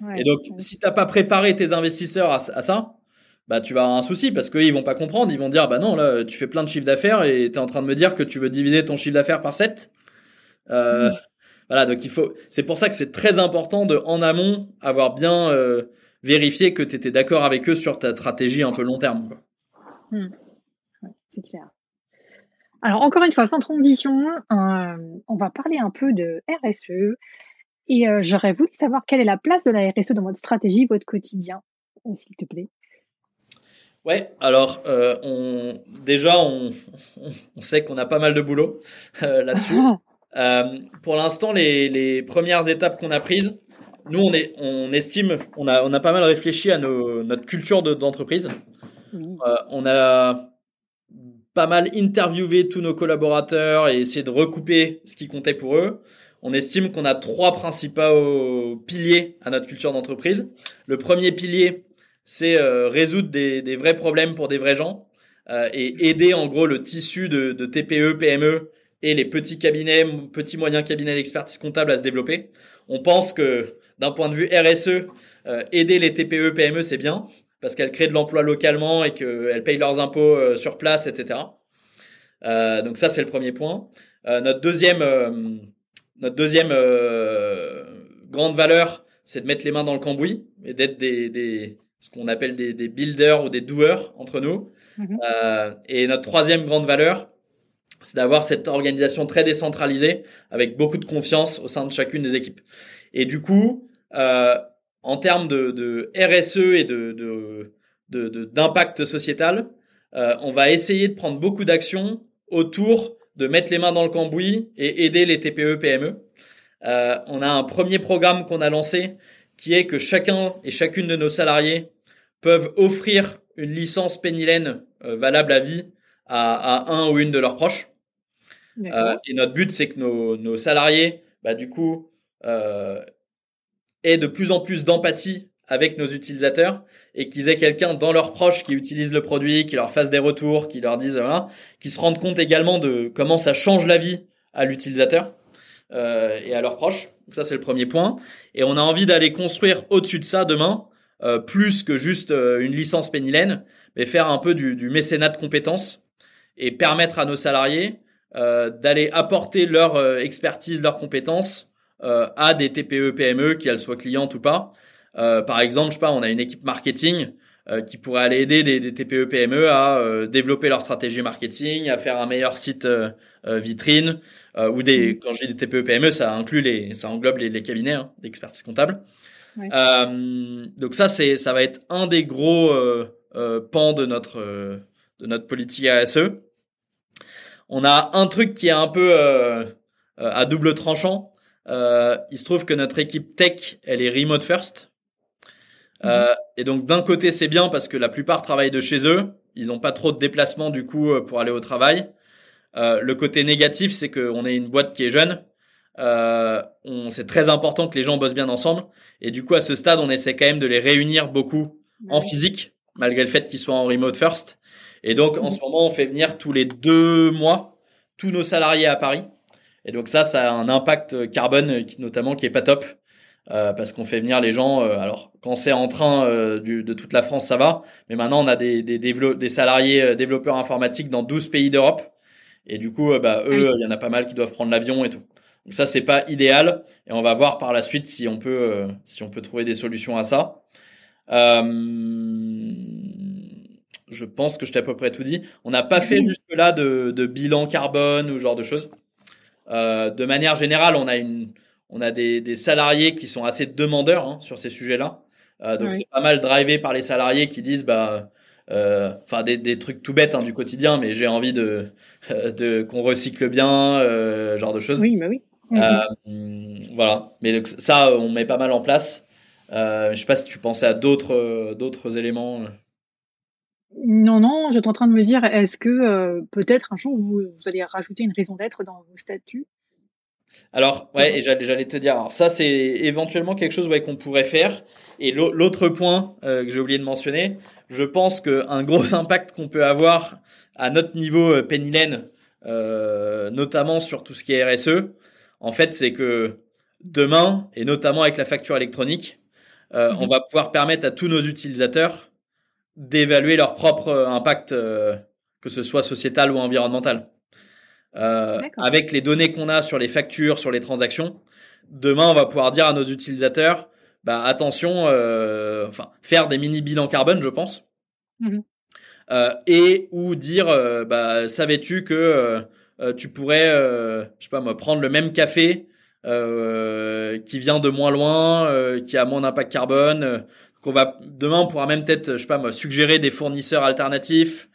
Ouais. Et donc, Ouais. si t'as pas préparé tes investisseurs à, à ça, bah tu vas avoir un souci parce qu'ils vont pas comprendre, ils vont dire bah non là tu fais plein de chiffres d'affaires et tu es en train de me dire que tu veux diviser ton chiffre d'affaires par 7. Euh. Voilà, donc il faut c'est pour ça que c'est très important de en amont avoir bien euh, vérifié que tu étais d'accord avec eux sur ta stratégie un peu long terme quoi. Mm. c'est clair. Alors encore une fois, sans transition, euh, on va parler un peu de RSE. Et j'aurais voulu savoir quelle est la place de la RSE dans votre stratégie, votre quotidien, s'il te plaît. Ouais, alors euh, on, déjà on, on sait qu'on a pas mal de boulot euh, là-dessus. euh, pour l'instant, les, les premières étapes qu'on a prises, nous on est, on estime, on a, on a pas mal réfléchi à nos, notre culture d'entreprise. euh, on a pas mal interviewé tous nos collaborateurs et essayé de recouper ce qui comptait pour eux. On estime qu'on a trois principaux piliers à notre culture d'entreprise. Le premier pilier, c'est euh, résoudre des, des, vrais problèmes pour des vrais gens et aider en gros le tissu de, de, TPE, PME et les petits cabinets, petits moyens cabinets d'expertise comptable à se développer. On pense que d'un point de vue RSE, euh, aider les TPE, PME, c'est bien parce qu'elles créent de l'emploi localement et qu'elles payent leurs impôts euh, sur place, etc. Euh, donc ça, c'est le premier point. notre deuxième, notre deuxième grande valeur, c'est de mettre les mains dans le cambouis et d'être des, des, ce qu'on appelle des, des, builders ou des doers entre nous. Mmh. Euh, et notre troisième grande valeur, c'est d'avoir cette organisation très décentralisée avec beaucoup de confiance au sein de chacune des équipes. Et du coup, euh, en termes de, de, RSE et de, de, d'impact sociétal, euh, on va essayer de prendre beaucoup d'actions autour de mettre les mains dans le cambouis et aider les TPE PME. Euh, on a un premier programme qu'on a lancé qui est que chacun et chacune de nos salariés peuvent offrir une licence pénilène euh, valable à vie à, à, un ou une de leurs proches. Euh, et notre but, c'est que nos, nos, salariés, bah, du coup, euh, aient de plus en plus d'empathie avec nos utilisateurs et qu'ils aient quelqu'un dans leurs proches qui utilise le produit, qui leur fasse des retours, qui leur dise voilà, qui se rendent compte également de comment ça change la vie à l'utilisateur euh, et à leurs proches. Ça c'est le premier point. Et on a envie d'aller construire au-dessus de ça demain euh, plus que juste euh, une licence pénilène, mais faire un peu du, du, mécénat de compétences et permettre à nos salariés d'aller apporter leur expertise, leurs compétences à des TPE, PME, qu'elles soient clientes ou pas. par exemple, je sais pas, on a une équipe marketing qui pourrait aller aider des, des TPE, PME à développer leur stratégie marketing, à faire un meilleur site vitrine, ou des, mmh. quand je dis des TPE, PME, ça inclut les, ça englobe les, les cabinets hein, d'expertise comptable. Euh, donc ça, c'est, ça va être un des gros euh, euh, pans de notre de notre politique ASE. On a un truc qui est un peu à double tranchant. il se trouve que notre équipe tech, elle est remote first. Euh, mhm. et donc d'un côté c'est bien parce que la plupart travaillent de chez eux, ils n'ont pas trop de déplacements du coup pour aller au travail. Euh, le côté négatif c'est qu'on est une boîte qui est jeune, euh, c'est très important que les gens bossent bien ensemble. Et du coup, à ce stade, on essaie quand même de les réunir beaucoup en physique, malgré le fait qu'ils soient en remote first. Et donc, en ce moment, on fait venir tous les deux mois tous nos salariés à Paris. Et donc ça, ça a un impact carbone, qui, notamment, qui est pas top. Euh, parce qu'on fait venir les gens. Euh, alors, quand c'est en train euh, du, de toute la France, ça va. Mais maintenant, on a des, des, des salariés euh, développeurs informatiques dans 12 pays d'Europe. Et du coup, bah, eux, il y en a pas mal qui doivent prendre l'avion et tout. Donc ça, c'est pas idéal, et on va voir par la suite si on peut, euh, si on peut trouver des solutions à ça. Euh, je pense que je t'ai à peu près tout dit. On n'a pas fait jusque-là de, de, bilan carbone ou ce genre de choses. Euh, de manière générale, on a une, on a des, des salariés qui sont assez demandeurs hein, sur ces sujets-là. Euh, donc c'est pas mal drivé par les salariés qui disent bah euh, des, des, trucs tout bêtes hein, du quotidien, mais j'ai envie de, de qu'on recycle bien, euh, genre de choses. Oui, bah oui. Euh, voilà. Mais ça, on met pas mal en place. Je sais pas si tu pensais à d'autres d'autres éléments. Non, non, j'étais en train de me dire, est-ce que peut-être un jour vous, vous, allez rajouter une raison d'être dans vos statuts? Alors, ouais, et j'allais te dire, alors ça c'est éventuellement quelque chose ouais, qu'on pourrait faire. Et l'autre point euh, que j'ai oublié de mentionner, je pense qu'un gros impact qu'on peut avoir à notre niveau pénilène, euh, notamment sur tout ce qui est RSE, en fait, c'est que demain, et notamment avec la facture électronique, euh, on va pouvoir permettre à tous nos utilisateurs d'évaluer leur propre impact, que ce soit sociétal ou environnemental. avec les données qu'on a sur les factures, sur les transactions, demain on va pouvoir dire à nos utilisateurs, bah attention, enfin faire des mini bilans carbone, je pense. Mmh et ou dire, bah savais-tu que euh, tu pourrais, euh, je sais pas moi, prendre le même café euh, qui vient de moins loin, qui a moins d'impact carbone. Qu'on va demain, on pourra même peut-être, je sais pas moi, suggérer des fournisseurs alternatifs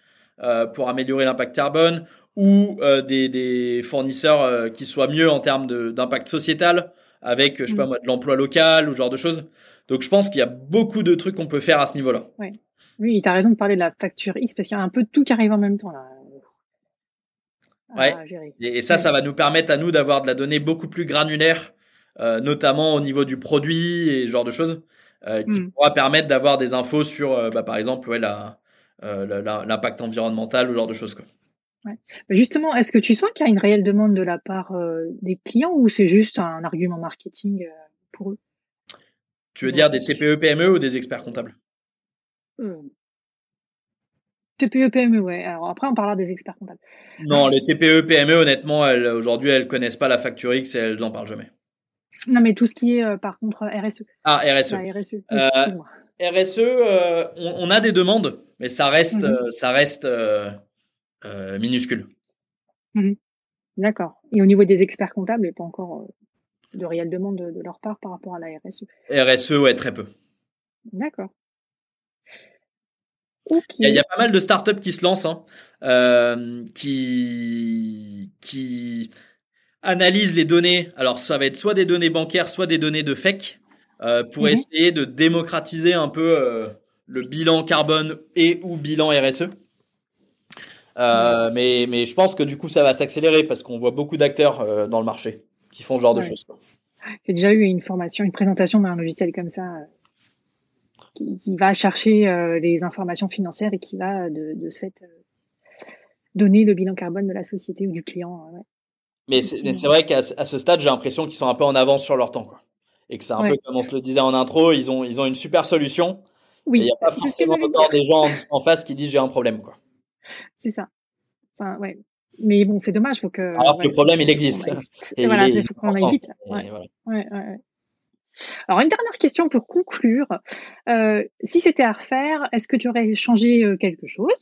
pour améliorer l'impact carbone ou des, des, fournisseurs qui soient mieux en termes d'impact sociétal avec, je sais pas mm. moi, de l'emploi local ou ce genre de choses. Donc je pense qu'il y a beaucoup de trucs qu'on peut faire à ce niveau-là. Oui, tu as raison de parler de la facture X parce qu'il y a un peu tout qui arrive en même temps là. Ouais. Et, ça, ça va nous permettre à nous d'avoir de la donnée beaucoup plus granulaire, euh, notamment au niveau du produit et ce genre de choses, euh, qui hmm. pourra permettre d'avoir des infos sur, euh, bah, par exemple, ouais, euh, l'impact environnemental ou ce genre de choses. Quoi. Ouais. Justement, est-ce que tu sens qu'il y a une réelle demande de la part des clients ou c'est juste un argument marketing pour eux? Tu veux dire des TPE, PME ou des experts comptables? TPE, PME, ouais. Alors après, on parlera des experts comptables. Non, les TPE, PME, honnêtement, aujourd'hui, elles connaissent pas la facture X et elles en parlent jamais. Non, mais tout ce qui est, euh, par contre, RSE. Ah, RSE. RSE. RSE, euh, euh, on, a des demandes, mais ça reste, mhm. ça reste minuscule. Mhm. D'accord. Et au niveau des experts comptables, il n'y a pas encore de réelle demande de, de, leur part par rapport à la RSE. RSE, ouais, très peu. D'accord. Il y, a pas mal de startups qui se lancent, hein, euh, qui, qui analysent les données. Alors, ça va être soit des données bancaires, soit des données de FEC, euh, pour mhm. essayer de démocratiser un peu euh, le bilan carbone et ou bilan RSE. Euh, mais, mais je pense que du coup, ça va s'accélérer parce qu'on voit beaucoup d'acteurs dans le marché qui font ce genre de choses. J'ai déjà eu une formation, une présentation d'un logiciel comme ça qui, va chercher les informations financières et qui va de, de ce fait donner le bilan carbone de la société ou du client. Ouais. Mais c'est vrai qu'à ce stade, j'ai l'impression qu'ils sont un peu en avance sur leur temps. Quoi. Et que c'est un peu comme on se le disait en intro, ils ont, ils ont une super solution. Oui. Il n'y a pas forcément encore des gens en, face qui disent j'ai un problème. quoi. C'est ça. Enfin, ouais. Mais bon, c'est dommage. Faut que, Alors que le problème, il existe. Et voilà, il faut qu'on aille vite. Ouais. Voilà. Alors une dernière question pour conclure. Euh, si c'était à refaire, est-ce que tu aurais changé euh, quelque chose?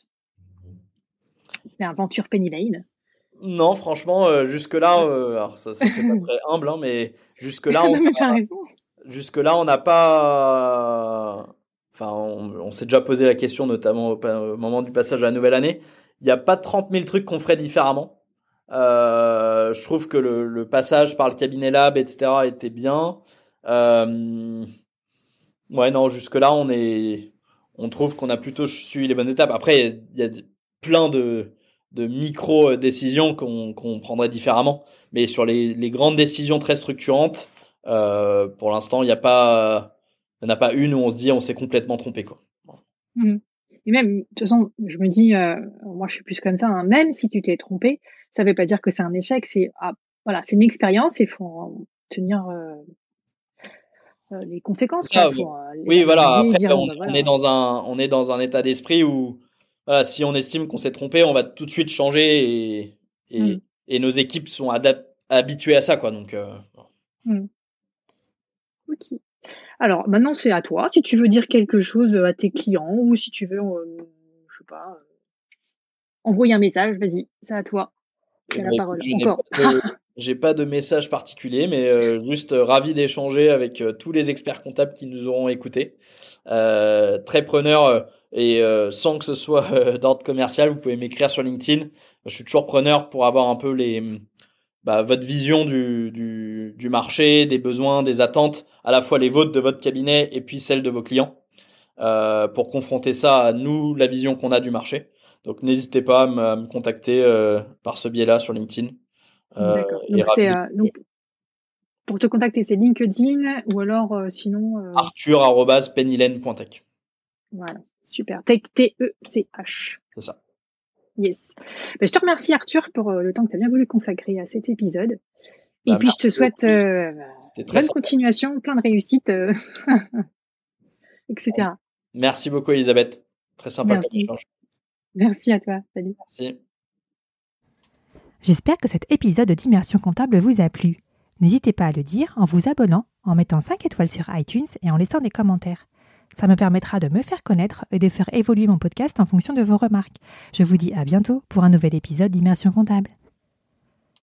L'aventure Penny Lane Non, franchement, euh, jusque-là, alors ça, ça fait pas très humble, hein, mais jusque-là, on n'a pas. Enfin, on, s'est déjà posé la question, notamment au, moment du passage à la nouvelle année. Il n'y a pas 30 000 trucs qu'on ferait différemment. je trouve que le, le, passage par le cabinet lab, etc., était bien. Euh, ouais, non, jusque-là, on est, on trouve qu'on a plutôt suivi les bonnes étapes. Après, il y a, plein de, de micro-décisions qu'on prendrait différemment. Mais sur les, les grandes décisions très structurantes, euh, pour l'instant, il n'y a pas, il a pas une où on se dit on s'est complètement trompé, quoi. Mmh. Et même, de toute façon, je me dis, euh, moi je suis plus comme ça, hein, même si tu t'es trompé, ça ne veut pas dire que c'est un échec, c'est ah, voilà, une expérience, il faut tenir euh, les conséquences. Oui, voilà. Après, on, est dans un, on est dans un état d'esprit où, si on estime qu'on s'est trompé, on va tout de suite changer et, et, mm. et nos équipes sont habituées à ça, quoi. Donc. Euh, mm. Ok. Alors maintenant c'est à toi. Si tu veux dire quelque chose à tes clients ou si tu veux, je sais pas, envoyer un message, vas-y, c'est à toi. Tu as la parole. Encore. J'ai pas de message particulier, mais euh, juste euh, ravi d'échanger avec euh, tous les experts comptables qui nous auront écoutés. Très preneur et sans que ce soit d'ordre commercial, vous pouvez m'écrire sur LinkedIn. Je suis toujours preneur pour avoir un peu les bah, votre vision du, du, du, marché, des besoins, des attentes, à la fois les vôtres de votre cabinet et puis celles de vos clients, pour confronter ça à nous, la vision qu'on a du marché. Donc n'hésitez pas à me, contacter par ce biais-là sur LinkedIn. Euh, euh, donc, pour te contacter, c'est LinkedIn ou alors euh, sinon. Arthur.pennylen.tech. Voilà, super. Tech, T-E-C-H. C'est ça. Yes. Ben, je te remercie Arthur pour le temps que tu as bien voulu consacrer à cet épisode. Et bah, puis je te souhaite euh, bonne continuation, plein de réussites, etc. Merci beaucoup Elisabeth. Très sympa Merci. comme échange. Merci à toi. Salut. Merci. J'espère que cet épisode d'Immersion comptable vous a plu. N'hésitez pas à le dire en vous abonnant, en mettant 5 étoiles sur iTunes et en laissant des commentaires. Ça me permettra de me faire connaître et de faire évoluer mon podcast en fonction de vos remarques. Je vous dis à bientôt pour un nouvel épisode d'Immersion comptable.